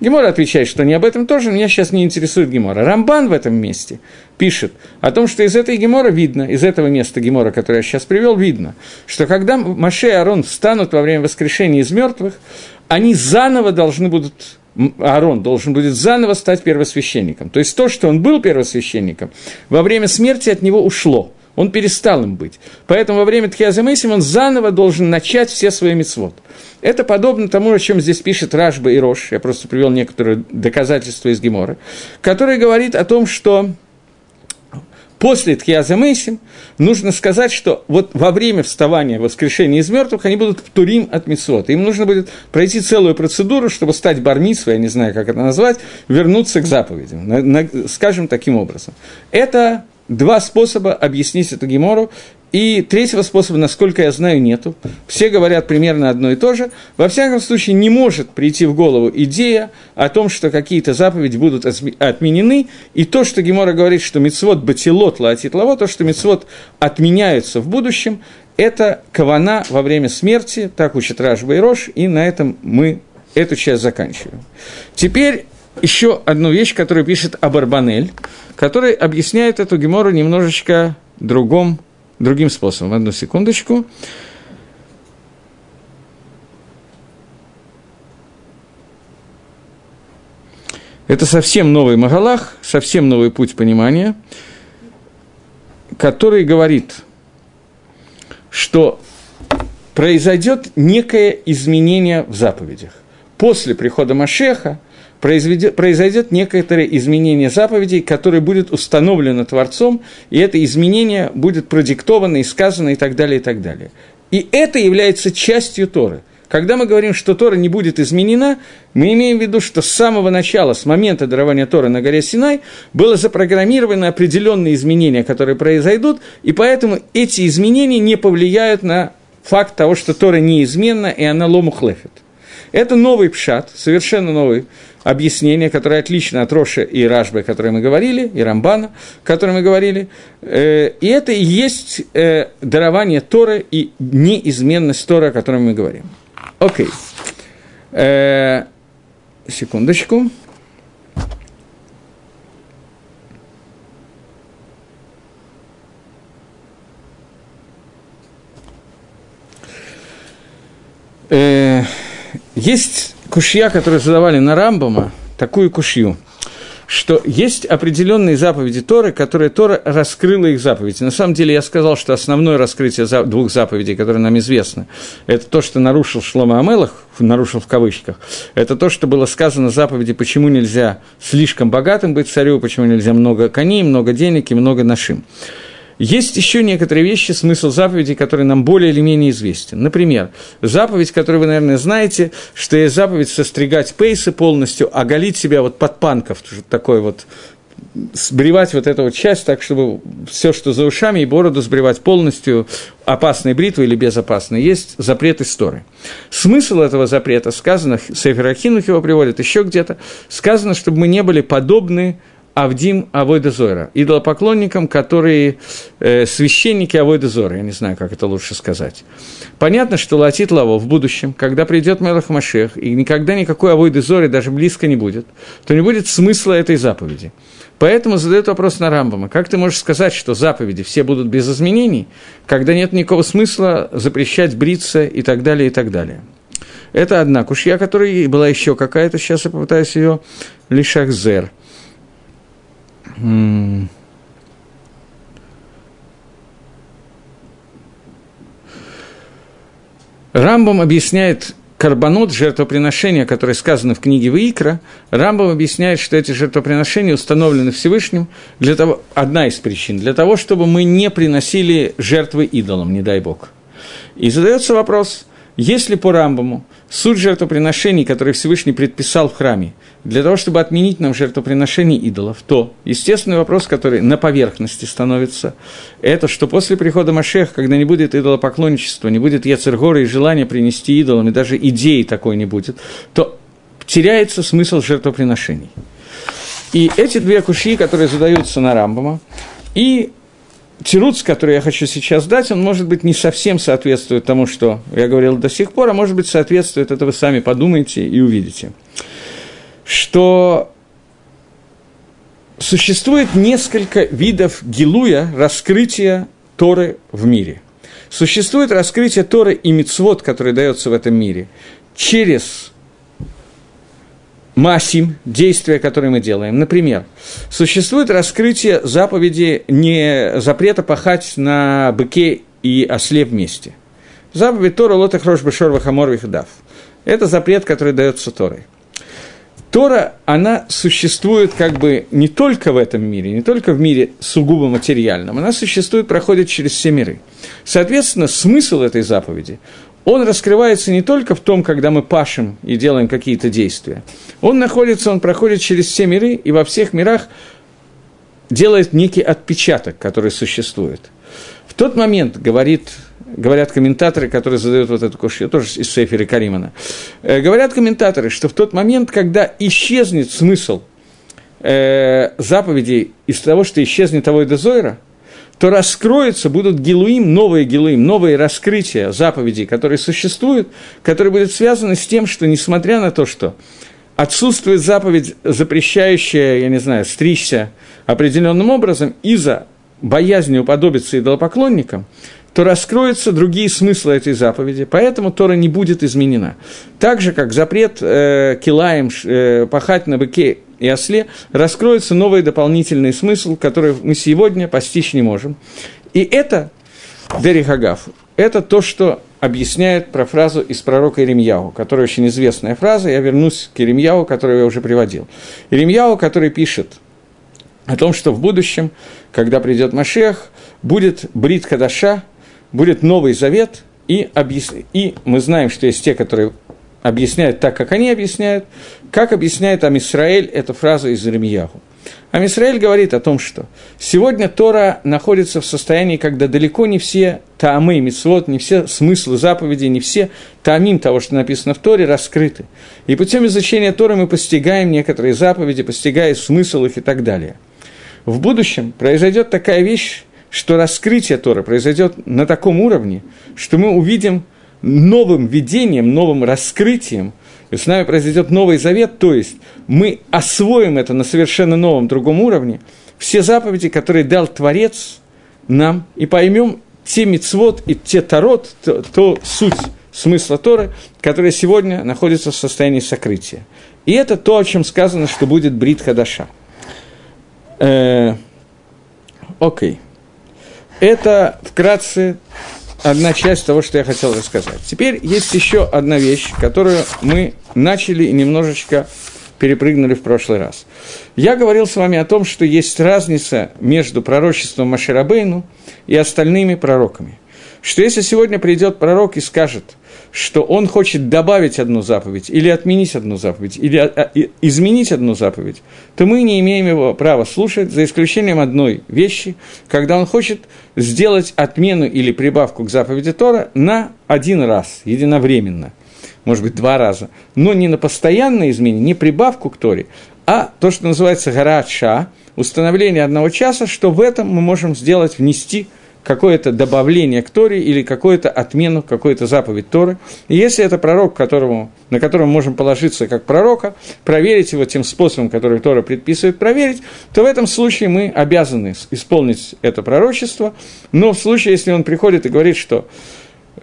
Гемора отвечает, что не об этом тоже, меня сейчас не интересует Гемора. Рамбан в этом месте пишет о том, что из этой Гемора видно, из этого места Гемора, которое я сейчас привел, видно, что когда Маше и Арон встанут во время воскрешения из мертвых, они заново должны будут Аарон должен будет заново стать первосвященником. То есть то, что он был первосвященником, во время смерти от него ушло. Он перестал им быть. Поэтому во время Тхиазамейсим он заново должен начать все свои мецвод. Это подобно тому, о чем здесь пишет Ражба и Рош, я просто привел некоторые доказательства из Гемора, который говорит о том, что после Тхиаза Мейсим нужно сказать, что вот во время вставания, воскрешения из мертвых, они будут птурим от Митсвота. Им нужно будет пройти целую процедуру, чтобы стать бармитсвой, я не знаю, как это назвать, вернуться к заповедям, скажем таким образом. Это два способа объяснить эту гемору, и третьего способа, насколько я знаю, нету. Все говорят примерно одно и то же. Во всяком случае, не может прийти в голову идея о том, что какие-то заповеди будут отменены, и то, что Гемора говорит, что мецвод батилот латит лаво, то, что мецвод отменяются в будущем, это кавана во время смерти, так учит Ражба и Рош, и на этом мы эту часть заканчиваем. Теперь еще одну вещь, которую пишет Абарбанель, который объясняет эту гемору немножечко другом другим способом. Одну секундочку. Это совсем новый Магалах, совсем новый путь понимания, который говорит, что произойдет некое изменение в заповедях. После прихода Машеха – произойдет некоторое изменение заповедей, которое будет установлено Творцом, и это изменение будет продиктовано и сказано и так далее, и так далее. И это является частью Торы. Когда мы говорим, что Тора не будет изменена, мы имеем в виду, что с самого начала, с момента дарования Торы на горе Синай, было запрограммировано определенные изменения, которые произойдут, и поэтому эти изменения не повлияют на факт того, что Тора неизменна, и она лому хлефет. Это новый пшат, совершенно новый объяснение, которое отлично от Роши и Ражбы, о которой мы говорили, и Рамбана, о которой мы говорили. Э, и это и есть э, дарование Торы и неизменность Торы, о которой мы говорим. Окей. Э, секундочку. Есть кушья, которую задавали на Рамбама, такую кушью. что есть определенные заповеди Торы, которые Тора раскрыла их заповеди. На самом деле я сказал, что основное раскрытие двух заповедей, которые нам известны, это то, что нарушил Шлома Амелах, нарушил в кавычках, это то, что было сказано в заповеди, почему нельзя слишком богатым быть царю, почему нельзя много коней, много денег и много нашим. Есть еще некоторые вещи, смысл заповеди, который нам более или менее известен. Например, заповедь, которую вы, наверное, знаете, что есть заповедь состригать пейсы полностью, оголить себя вот под панков, такой вот сбривать вот эту вот часть так, чтобы все, что за ушами, и бороду сбривать полностью опасной бритвой или безопасной, есть запрет истории. Смысл этого запрета сказано, Сефер Ахинух его приводит еще где-то, сказано, чтобы мы не были подобны Авдим Авойда Зора, идолопоклонникам, которые э, священники Авойда Зора, я не знаю, как это лучше сказать. Понятно, что Латит Лаво в будущем, когда придет Мелах Машех, и никогда никакой Авойда Зоры даже близко не будет, то не будет смысла этой заповеди. Поэтому задает вопрос на Рамбама. Как ты можешь сказать, что заповеди все будут без изменений, когда нет никакого смысла запрещать бриться и так далее, и так далее? Это одна кушья, которая была еще какая-то, сейчас я попытаюсь ее, Лишахзер – Рамбам объясняет карбонот, жертвоприношения, которые сказаны в книге Ваикра, Рамбам объясняет, что эти жертвоприношения установлены Всевышним для того, одна из причин, для того, чтобы мы не приносили жертвы идолам, не дай Бог. И задается вопрос, если по Рамбаму суть жертвоприношений, которые Всевышний предписал в храме, для того, чтобы отменить нам жертвоприношение идолов, то естественный вопрос, который на поверхности становится, это что после прихода Машех, когда не будет идолопоклонничества, не будет Яцергора и желания принести идолам, и даже идеи такой не будет, то теряется смысл жертвоприношений. И эти две куши, которые задаются на Рамбама, и Тируц, который я хочу сейчас дать, он, может быть, не совсем соответствует тому, что я говорил до сих пор, а может быть, соответствует, это вы сами подумаете и увидите что существует несколько видов гилуя, раскрытия Торы в мире. Существует раскрытие Торы и мицвод, который дается в этом мире, через масим, действия, которые мы делаем. Например, существует раскрытие заповеди не запрета пахать на быке и осле вместе. Заповедь Тора лота хрош бешор вахамор дав. Это запрет, который дается Торой. Тора, она существует как бы не только в этом мире, не только в мире сугубо материальном, она существует, проходит через все миры. Соответственно, смысл этой заповеди, он раскрывается не только в том, когда мы пашем и делаем какие-то действия. Он находится, он проходит через все миры, и во всех мирах делает некий отпечаток, который существует. В тот момент, говорит говорят комментаторы, которые задают вот эту кошью, тоже из Сейфера Каримана, э, говорят комментаторы, что в тот момент, когда исчезнет смысл э, заповедей из того, что исчезнет того и Зойра, то раскроются, будут гилуим, новые гилуим, новые раскрытия заповедей, которые существуют, которые будут связаны с тем, что несмотря на то, что отсутствует заповедь, запрещающая, я не знаю, стричься определенным образом из-за боязни уподобиться идолопоклонникам, то раскроются другие смыслы этой заповеди, поэтому Тора не будет изменена. Так же, как запрет э, килаем э, пахать на быке и осле, раскроется новый дополнительный смысл, который мы сегодня постичь не можем. И это, Дерихагав, это то, что объясняет про фразу из пророка Иеремьяу, которая очень известная фраза, я вернусь к Иеремьяу, которую я уже приводил. Иеремьяу, который пишет о том, что в будущем, когда придет Машех, будет брит Кадаша, будет Новый Завет, и, объяс... и мы знаем, что есть те, которые объясняют так, как они объясняют, как объясняет Амисраэль эту фразу из Иеремьяху. Амисраэль говорит о том, что сегодня Тора находится в состоянии, когда далеко не все таамы, мицвод, не все смыслы заповедей, не все таамим того, что написано в Торе, раскрыты. И путем изучения Торы мы постигаем некоторые заповеди, постигаем смысл их и так далее. В будущем произойдет такая вещь, что раскрытие Тора произойдет на таком уровне, что мы увидим новым видением, новым раскрытием, и с нами произойдет новый завет, то есть мы освоим это на совершенно новом другом уровне, все заповеди, которые дал Творец нам, и поймем те мицвод и те тарот, то, то суть смысла Торы, которая сегодня находится в состоянии сокрытия. И это то, о чем сказано, что будет Брит Хадаша. Э, окей. Это вкратце одна часть того, что я хотел рассказать. Теперь есть еще одна вещь, которую мы начали немножечко перепрыгнули в прошлый раз. Я говорил с вами о том, что есть разница между пророчеством Маширабейну и остальными пророками. Что если сегодня придет пророк и скажет, что он хочет добавить одну заповедь, или отменить одну заповедь, или а, а, изменить одну заповедь, то мы не имеем его права слушать, за исключением одной вещи, когда он хочет сделать отмену или прибавку к заповеди Тора на один раз, единовременно – может быть, два раза, но не на постоянное изменение, не прибавку к Торе, а то, что называется гарача, установление одного часа, что в этом мы можем сделать, внести какое-то добавление к Торе или какую-то отмену, какую-то заповедь Торы. И если это пророк, которому, на которого мы можем положиться как пророка, проверить его тем способом, который Тора предписывает проверить, то в этом случае мы обязаны исполнить это пророчество. Но в случае, если он приходит и говорит, что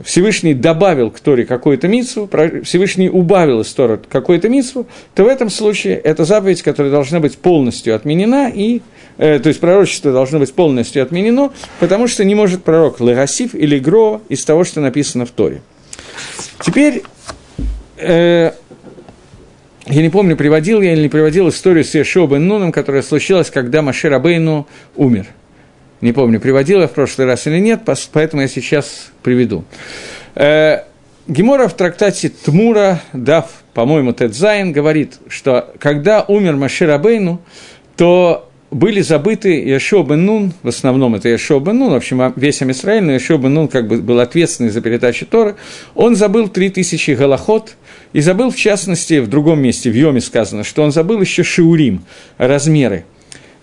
Всевышний добавил к Торе какую-то митсву, Всевышний убавил из Тора какую-то митсву, то в этом случае это заповедь, которая должна быть полностью отменена, и, то есть пророчество должно быть полностью отменено, потому что не может пророк Легасив или Грова из того, что написано в Торе. Теперь, э, я не помню, приводил я или не приводил историю с Ешо Нуном, которая случилась, когда Машир Абейну умер – не помню, приводил я в прошлый раз или нет, поэтому я сейчас приведу. Э, Гемора в трактате Тмура, Дав, по-моему, Тедзайн, говорит, что когда умер Машир Абейну, то были забыты Яшо бен Нун, в основном это Яшо бен Нун, в общем, весь Амисраиль, но Яшо бен Нун как бы был ответственный за передачу Торы, он забыл три тысячи голоход, и забыл, в частности, в другом месте, в Йоме сказано, что он забыл еще Шиурим, размеры –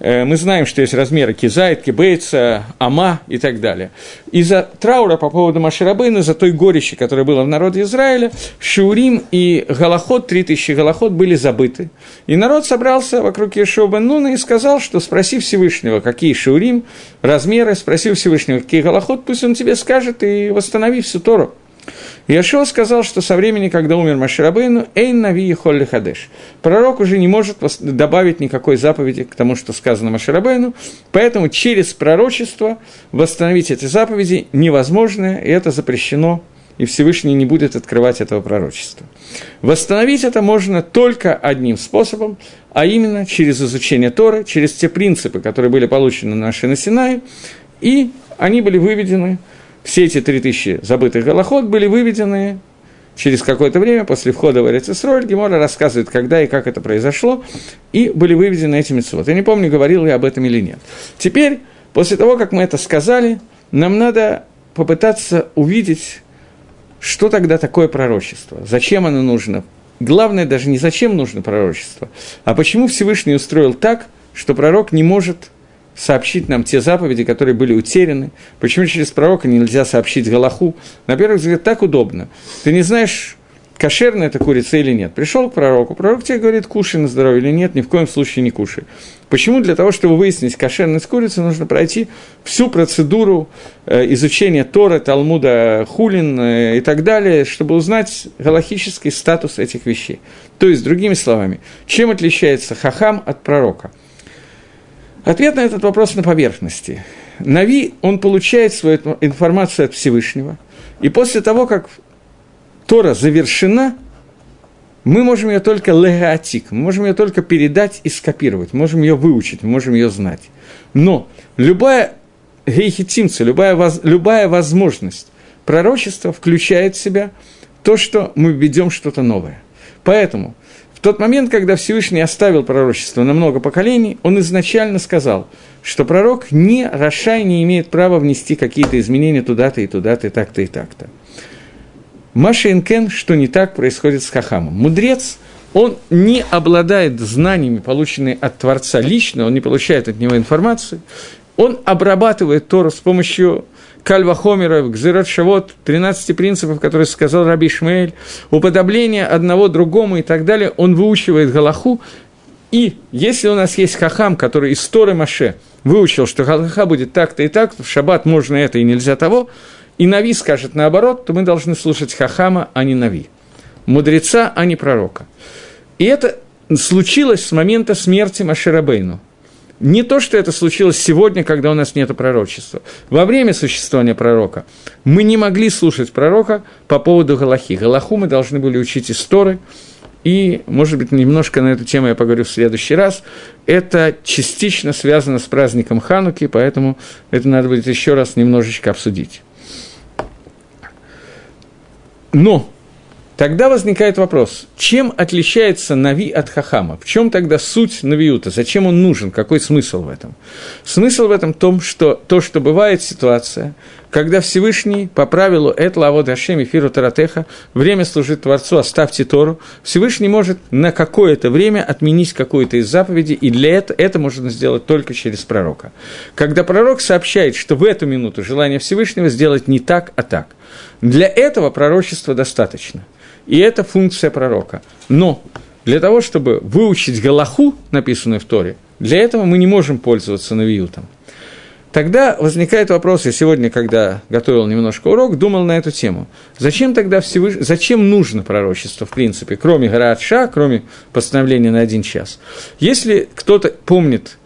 мы знаем, что есть размеры кизайт, кибейца, ама и так далее. Из-за траура по поводу Маширабейна, за той горечи, которая была в народе Израиля, Шаурим и Галахот, 3000 Галахот, были забыты. И народ собрался вокруг Ешуа бен Нуна и сказал, что спроси Всевышнего, какие Шаурим, размеры, спроси Всевышнего, какие Галахот, пусть он тебе скажет и восстанови всю Тору. Яшуа сказал, что со времени, когда умер Маширабейну, «Эйн нави холли хадеш». Пророк уже не может добавить никакой заповеди к тому, что сказано Маширабейну, поэтому через пророчество восстановить эти заповеди невозможно, и это запрещено, и Всевышний не будет открывать этого пророчества. Восстановить это можно только одним способом, а именно через изучение Торы, через те принципы, которые были получены на нашей Синае, и они были выведены все эти три тысячи забытых голоход были выведены через какое-то время после входа в Эрицесроль, Гемора рассказывает, когда и как это произошло, и были выведены эти митцвот. Я не помню, говорил я об этом или нет. Теперь, после того, как мы это сказали, нам надо попытаться увидеть, что тогда такое пророчество, зачем оно нужно. Главное даже не зачем нужно пророчество, а почему Всевышний устроил так, что пророк не может сообщить нам те заповеди, которые были утеряны. Почему через пророка нельзя сообщить Галаху? На первый взгляд, так удобно. Ты не знаешь, кошерная это курица или нет. Пришел к пророку, пророк тебе говорит, кушай на здоровье или нет, ни в коем случае не кушай. Почему? Для того, чтобы выяснить кошерность курицы, нужно пройти всю процедуру э, изучения Тора, Талмуда, Хулин э, и так далее, чтобы узнать галахический статус этих вещей. То есть, другими словами, чем отличается хахам от пророка – Ответ на этот вопрос на поверхности. Нави, он получает свою информацию от Всевышнего, и после того, как Тора завершена, мы можем ее только легаатик, мы можем ее только передать и скопировать, мы можем ее выучить, мы можем ее знать. Но любая гейхитимца, любая, воз, любая возможность пророчества включает в себя то, что мы введем что-то новое. Поэтому – в тот момент, когда Всевышний оставил пророчество на много поколений, он изначально сказал, что пророк не Рашай не имеет права внести какие-то изменения туда-то и туда-то и так-то и так-то. Маша Инкен, что не так происходит с Хахамом. Мудрец, он не обладает знаниями, полученными от Творца лично, он не получает от него информацию, он обрабатывает Тору с помощью Кальва Хомера, Гзират Шавот, 13 принципов, которые сказал Раби Шмель, уподобление одного другому и так далее, он выучивает Галаху, и если у нас есть хахам, который из Торы Маше выучил, что Галаха будет так-то и так, в шаббат можно это и нельзя того, и Нави скажет наоборот, то мы должны слушать хахама, а не Нави. Мудреца, а не пророка. И это случилось с момента смерти Маширабейну. Не то, что это случилось сегодня, когда у нас нет пророчества. Во время существования пророка мы не могли слушать пророка по поводу Галахи. Галаху мы должны были учить из Торы, и, может быть, немножко на эту тему я поговорю в следующий раз. Это частично связано с праздником Хануки, поэтому это надо будет еще раз немножечко обсудить. Но Тогда возникает вопрос, чем отличается Нави от Хахама? В чем тогда суть Навиюта? Зачем он нужен? Какой смысл в этом? Смысл в этом в том, что то, что бывает ситуация, когда Всевышний по правилу «Этла авод Ашем эфиру таратеха» время служить Творцу, оставьте Тору, Всевышний может на какое-то время отменить какую-то из заповедей, и для этого это можно сделать только через пророка. Когда пророк сообщает, что в эту минуту желание Всевышнего сделать не так, а так, для этого пророчества достаточно – и это функция пророка. Но для того, чтобы выучить Галаху, написанную в Торе, для этого мы не можем пользоваться навиютом. Тогда возникает вопрос, я сегодня, когда готовил немножко урок, думал на эту тему. Зачем тогда Всевыш... зачем нужно пророчество, в принципе, кроме Гаратша, кроме постановления на один час? Если кто-то помнит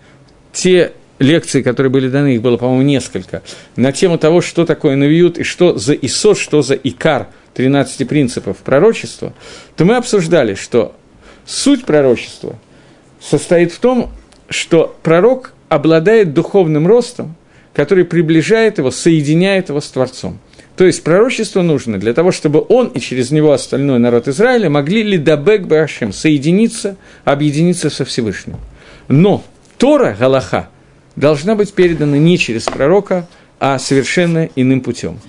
те лекции, которые были даны, их было, по-моему, несколько, на тему того, что такое навиют и что за исот, что за икар – 13 принципов пророчества, то мы обсуждали, что суть пророчества состоит в том, что пророк обладает духовным ростом, который приближает его, соединяет его с Творцом. То есть пророчество нужно для того, чтобы он и через него остальной народ Израиля могли ли дабек башем соединиться, объединиться со Всевышним. Но Тора, Галаха, должна быть передана не через пророка, а совершенно иным путем.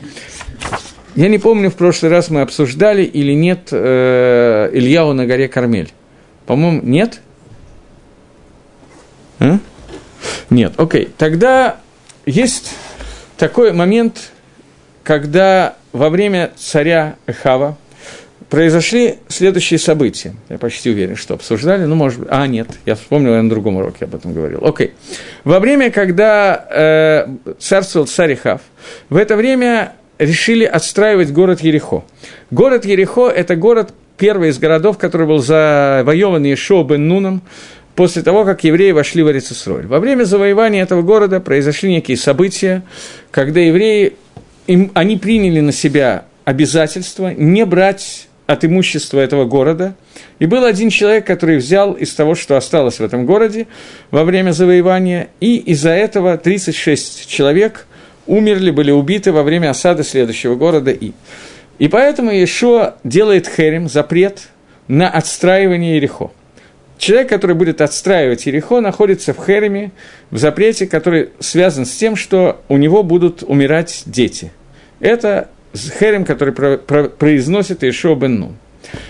Я не помню, в прошлый раз мы обсуждали или нет э, Ильяу на горе Кармель. По-моему, нет? А? Нет, окей. Тогда есть такой момент, когда во время царя Эхава произошли следующие события. Я почти уверен, что обсуждали, ну, может быть... А, нет, я вспомнил, я на другом уроке об этом говорил. Окей. Во время, когда э, царствовал царь Эхав, в это время решили отстраивать город Ерехо. Город Ерехо – это город, первый из городов, который был завоеван Ешо бен Нуном, после того, как евреи вошли в Эрицесроль. Во время завоевания этого города произошли некие события, когда евреи, им, они приняли на себя обязательство не брать от имущества этого города. И был один человек, который взял из того, что осталось в этом городе во время завоевания, и из-за этого 36 человек – умерли, были убиты во время осады следующего города И. И поэтому Иешуа делает херем, запрет на отстраивание Ерехо. Человек, который будет отстраивать Ерехо, находится в хереме, в запрете, который связан с тем, что у него будут умирать дети. Это херем, который произносит Иешуа бен Нун.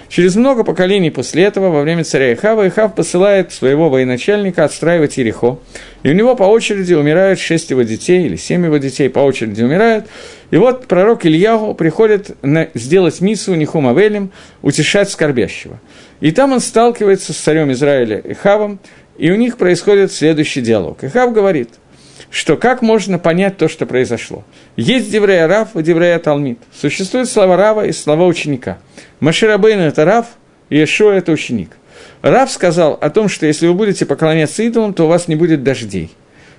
Через много поколений после этого, во время царя Ихава, Ихав посылает своего военачальника отстраивать Ерехо. И у него по очереди умирают шесть его детей, или семь его детей по очереди умирают. И вот пророк Ильяху приходит на, сделать миссу Нихум Авелем, утешать скорбящего. И там он сталкивается с царем Израиля Ихавом, и у них происходит следующий диалог. Ихав говорит – что как можно понять то, что произошло. Есть Деврея Рав и Деврея Талмит. Существуют слова Рава и слова ученика. Маширабейн – это Рав, и Ешо – это ученик. Рав сказал о том, что если вы будете поклоняться идолам, то у вас не будет дождей.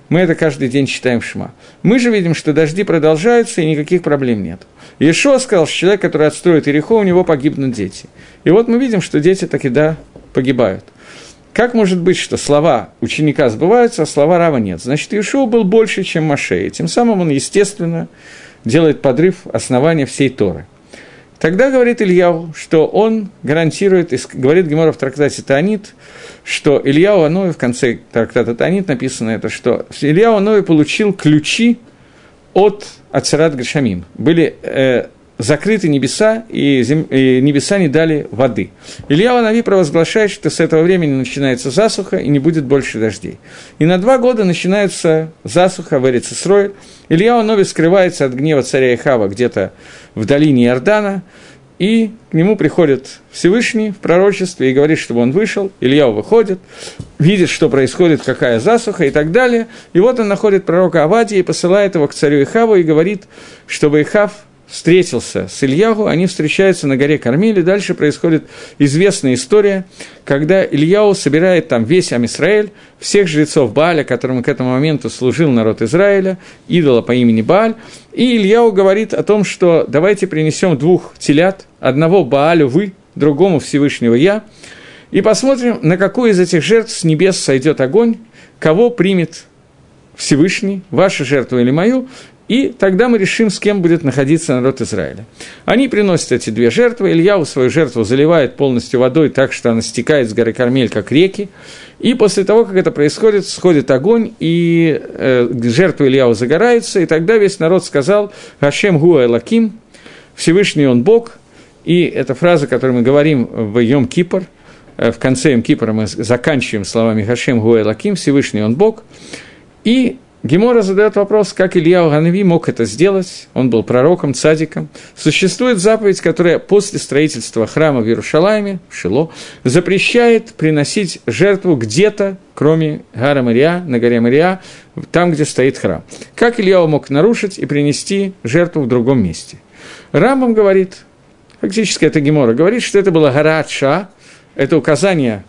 Мы это каждый день читаем в Шма. Мы же видим, что дожди продолжаются, и никаких проблем нет. Ешо сказал, что человек, который отстроит Ирихо, у него погибнут дети. И вот мы видим, что дети таки да погибают. Как может быть, что слова ученика сбываются, а слова Рава нет? Значит, Иешуа был больше, чем Маше, и тем самым он, естественно, делает подрыв основания всей Торы. Тогда говорит Ильяу, что он гарантирует, говорит Гемора в трактате Таанит, что Ильяу Аной, в конце трактата Таанит написано это, что Ильяу Аной получил ключи от Ацерат Гашамим. Были э, закрыты небеса, и, зем... и небеса не дали воды. Илья Ванави провозглашает, что с этого времени начинается засуха, и не будет больше дождей. И на два года начинается засуха в Эрицесрой. Илья Ванови скрывается от гнева царя Ихава где-то в долине Иордана, и к нему приходит Всевышний в пророчестве и говорит, чтобы он вышел. Илья выходит, видит, что происходит, какая засуха и так далее. И вот он находит пророка Авадия и посылает его к царю Ихаву и говорит, чтобы Ихав встретился с Ильягу, они встречаются на горе Кормили. Дальше происходит известная история, когда Ильяу собирает там весь Амисраэль, всех жрецов Бааля, которым к этому моменту служил народ Израиля, идола по имени Бааль. И Ильяу говорит о том, что давайте принесем двух телят, одного Баалю вы, другому Всевышнего я, и посмотрим, на какую из этих жертв с небес сойдет огонь, кого примет Всевышний, вашу жертву или мою, и тогда мы решим, с кем будет находиться народ Израиля. Они приносят эти две жертвы. Ильяу свою жертву заливает полностью водой так, что она стекает с горы Кармель, как реки. И после того, как это происходит, сходит огонь, и э, жертва Ильяу загорается, и тогда весь народ сказал «Хашем Гуа Лаким», Всевышний Он Бог, и эта фраза, которую мы говорим в Йом Кипр, э, в конце Йом Кипра мы заканчиваем словами «Хашем Гуа Лаким», Всевышний Он Бог, и Гемора задает вопрос, как Илья Ганави мог это сделать. Он был пророком, цадиком. Существует заповедь, которая после строительства храма в Иерушалайме, в Шило, запрещает приносить жертву где-то, кроме Гара Мария, на горе Мария, там, где стоит храм. Как Илья мог нарушить и принести жертву в другом месте? Рамбам говорит, фактически это Гемора, говорит, что это была гора Атша, это указание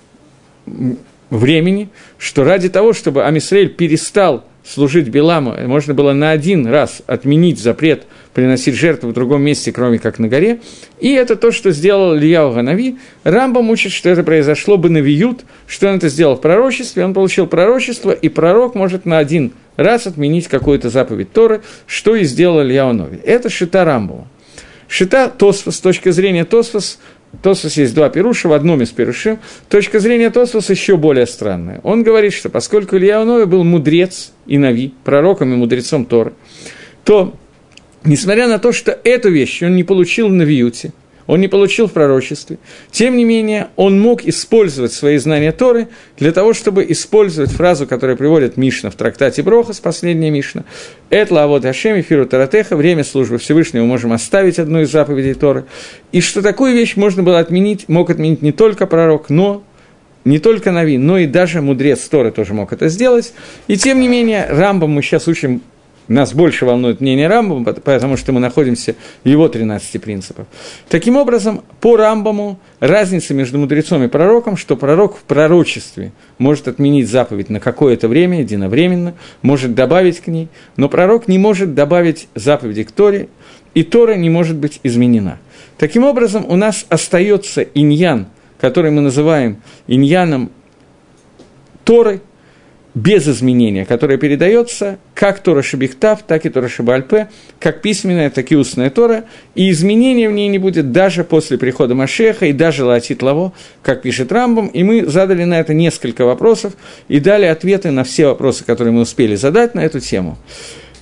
времени, что ради того, чтобы Амисраэль перестал служить Беламу, можно было на один раз отменить запрет приносить жертву в другом месте, кроме как на горе. И это то, что сделал Ильяу Ганави. Рамбам учит, что это произошло бы на Виют, что он это сделал в пророчестве, он получил пророчество, и пророк может на один раз отменить какую-то заповедь Торы, что и сделал Ильяу Нови. Это шита Рамбова. Шита Тосфос, с точки зрения Тосфос, Тосфос есть два пируша, в одном из пирушим. Точка зрения Тосфоса еще более странная. Он говорит, что поскольку Илья Нови был мудрец и нави, пророком и мудрецом Торы, то, несмотря на то, что эту вещь он не получил в Навиюте, он не получил в пророчестве. Тем не менее, он мог использовать свои знания Торы для того, чтобы использовать фразу, которую приводит Мишна в трактате Брохас, последняя Мишна. «Этла авод Хашем, эфиру Таратеха, время службы Всевышнего, мы можем оставить одну из заповедей Торы». И что такую вещь можно было отменить, мог отменить не только пророк, но не только Нави, но и даже мудрец Торы тоже мог это сделать. И тем не менее, Рамбам мы сейчас учим нас больше волнует мнение Рамбама, потому что мы находимся в его 13 принципах. Таким образом, по Рамбаму разница между мудрецом и пророком, что пророк в пророчестве может отменить заповедь на какое-то время, единовременно, может добавить к ней, но пророк не может добавить заповеди к Торе, и Тора не может быть изменена. Таким образом, у нас остается иньян, который мы называем иньяном Торы – без изменения, которое передается как Тора Шабихтав, так и Тора Шабальпе, как письменная, так и устная Тора, и изменения в ней не будет даже после прихода Машеха и даже Латит Лаво, как пишет Рамбом, и мы задали на это несколько вопросов и дали ответы на все вопросы, которые мы успели задать на эту тему.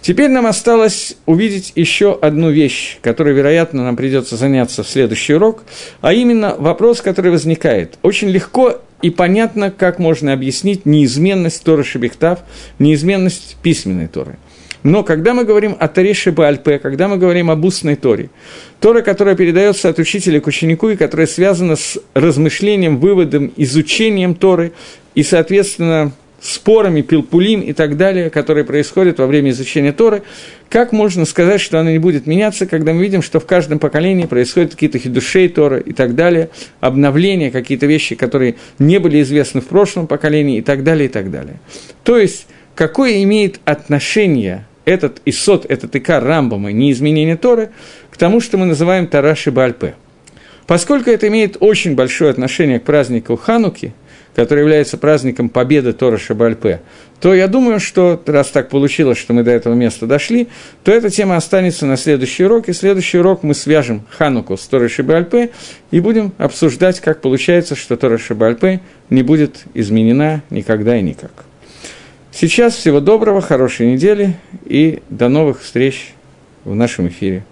Теперь нам осталось увидеть еще одну вещь, которой, вероятно, нам придется заняться в следующий урок, а именно вопрос, который возникает. Очень легко и понятно, как можно объяснить неизменность Торы Шебехтав, неизменность письменной Торы. Но когда мы говорим о Торе Шебальпе, когда мы говорим об устной Торе, Тора, которая передается от учителя к ученику и которая связана с размышлением, выводом, изучением Торы и, соответственно, спорами, пилпулим и так далее, которые происходят во время изучения Торы, как можно сказать, что она не будет меняться, когда мы видим, что в каждом поколении происходят какие-то хидушей Торы и так далее, обновления, какие-то вещи, которые не были известны в прошлом поколении и так далее, и так далее. То есть, какое имеет отношение этот Исот, этот Икар Рамбама, не изменение Торы, к тому, что мы называем Тараши Бальпе. Поскольку это имеет очень большое отношение к празднику Хануки – который является праздником победы Тора Шабальпе, то я думаю, что раз так получилось, что мы до этого места дошли, то эта тема останется на следующий урок, и следующий урок мы свяжем Хануку с Торой Шабальпе и будем обсуждать, как получается, что Тора Шабальпе не будет изменена никогда и никак. Сейчас всего доброго, хорошей недели и до новых встреч в нашем эфире.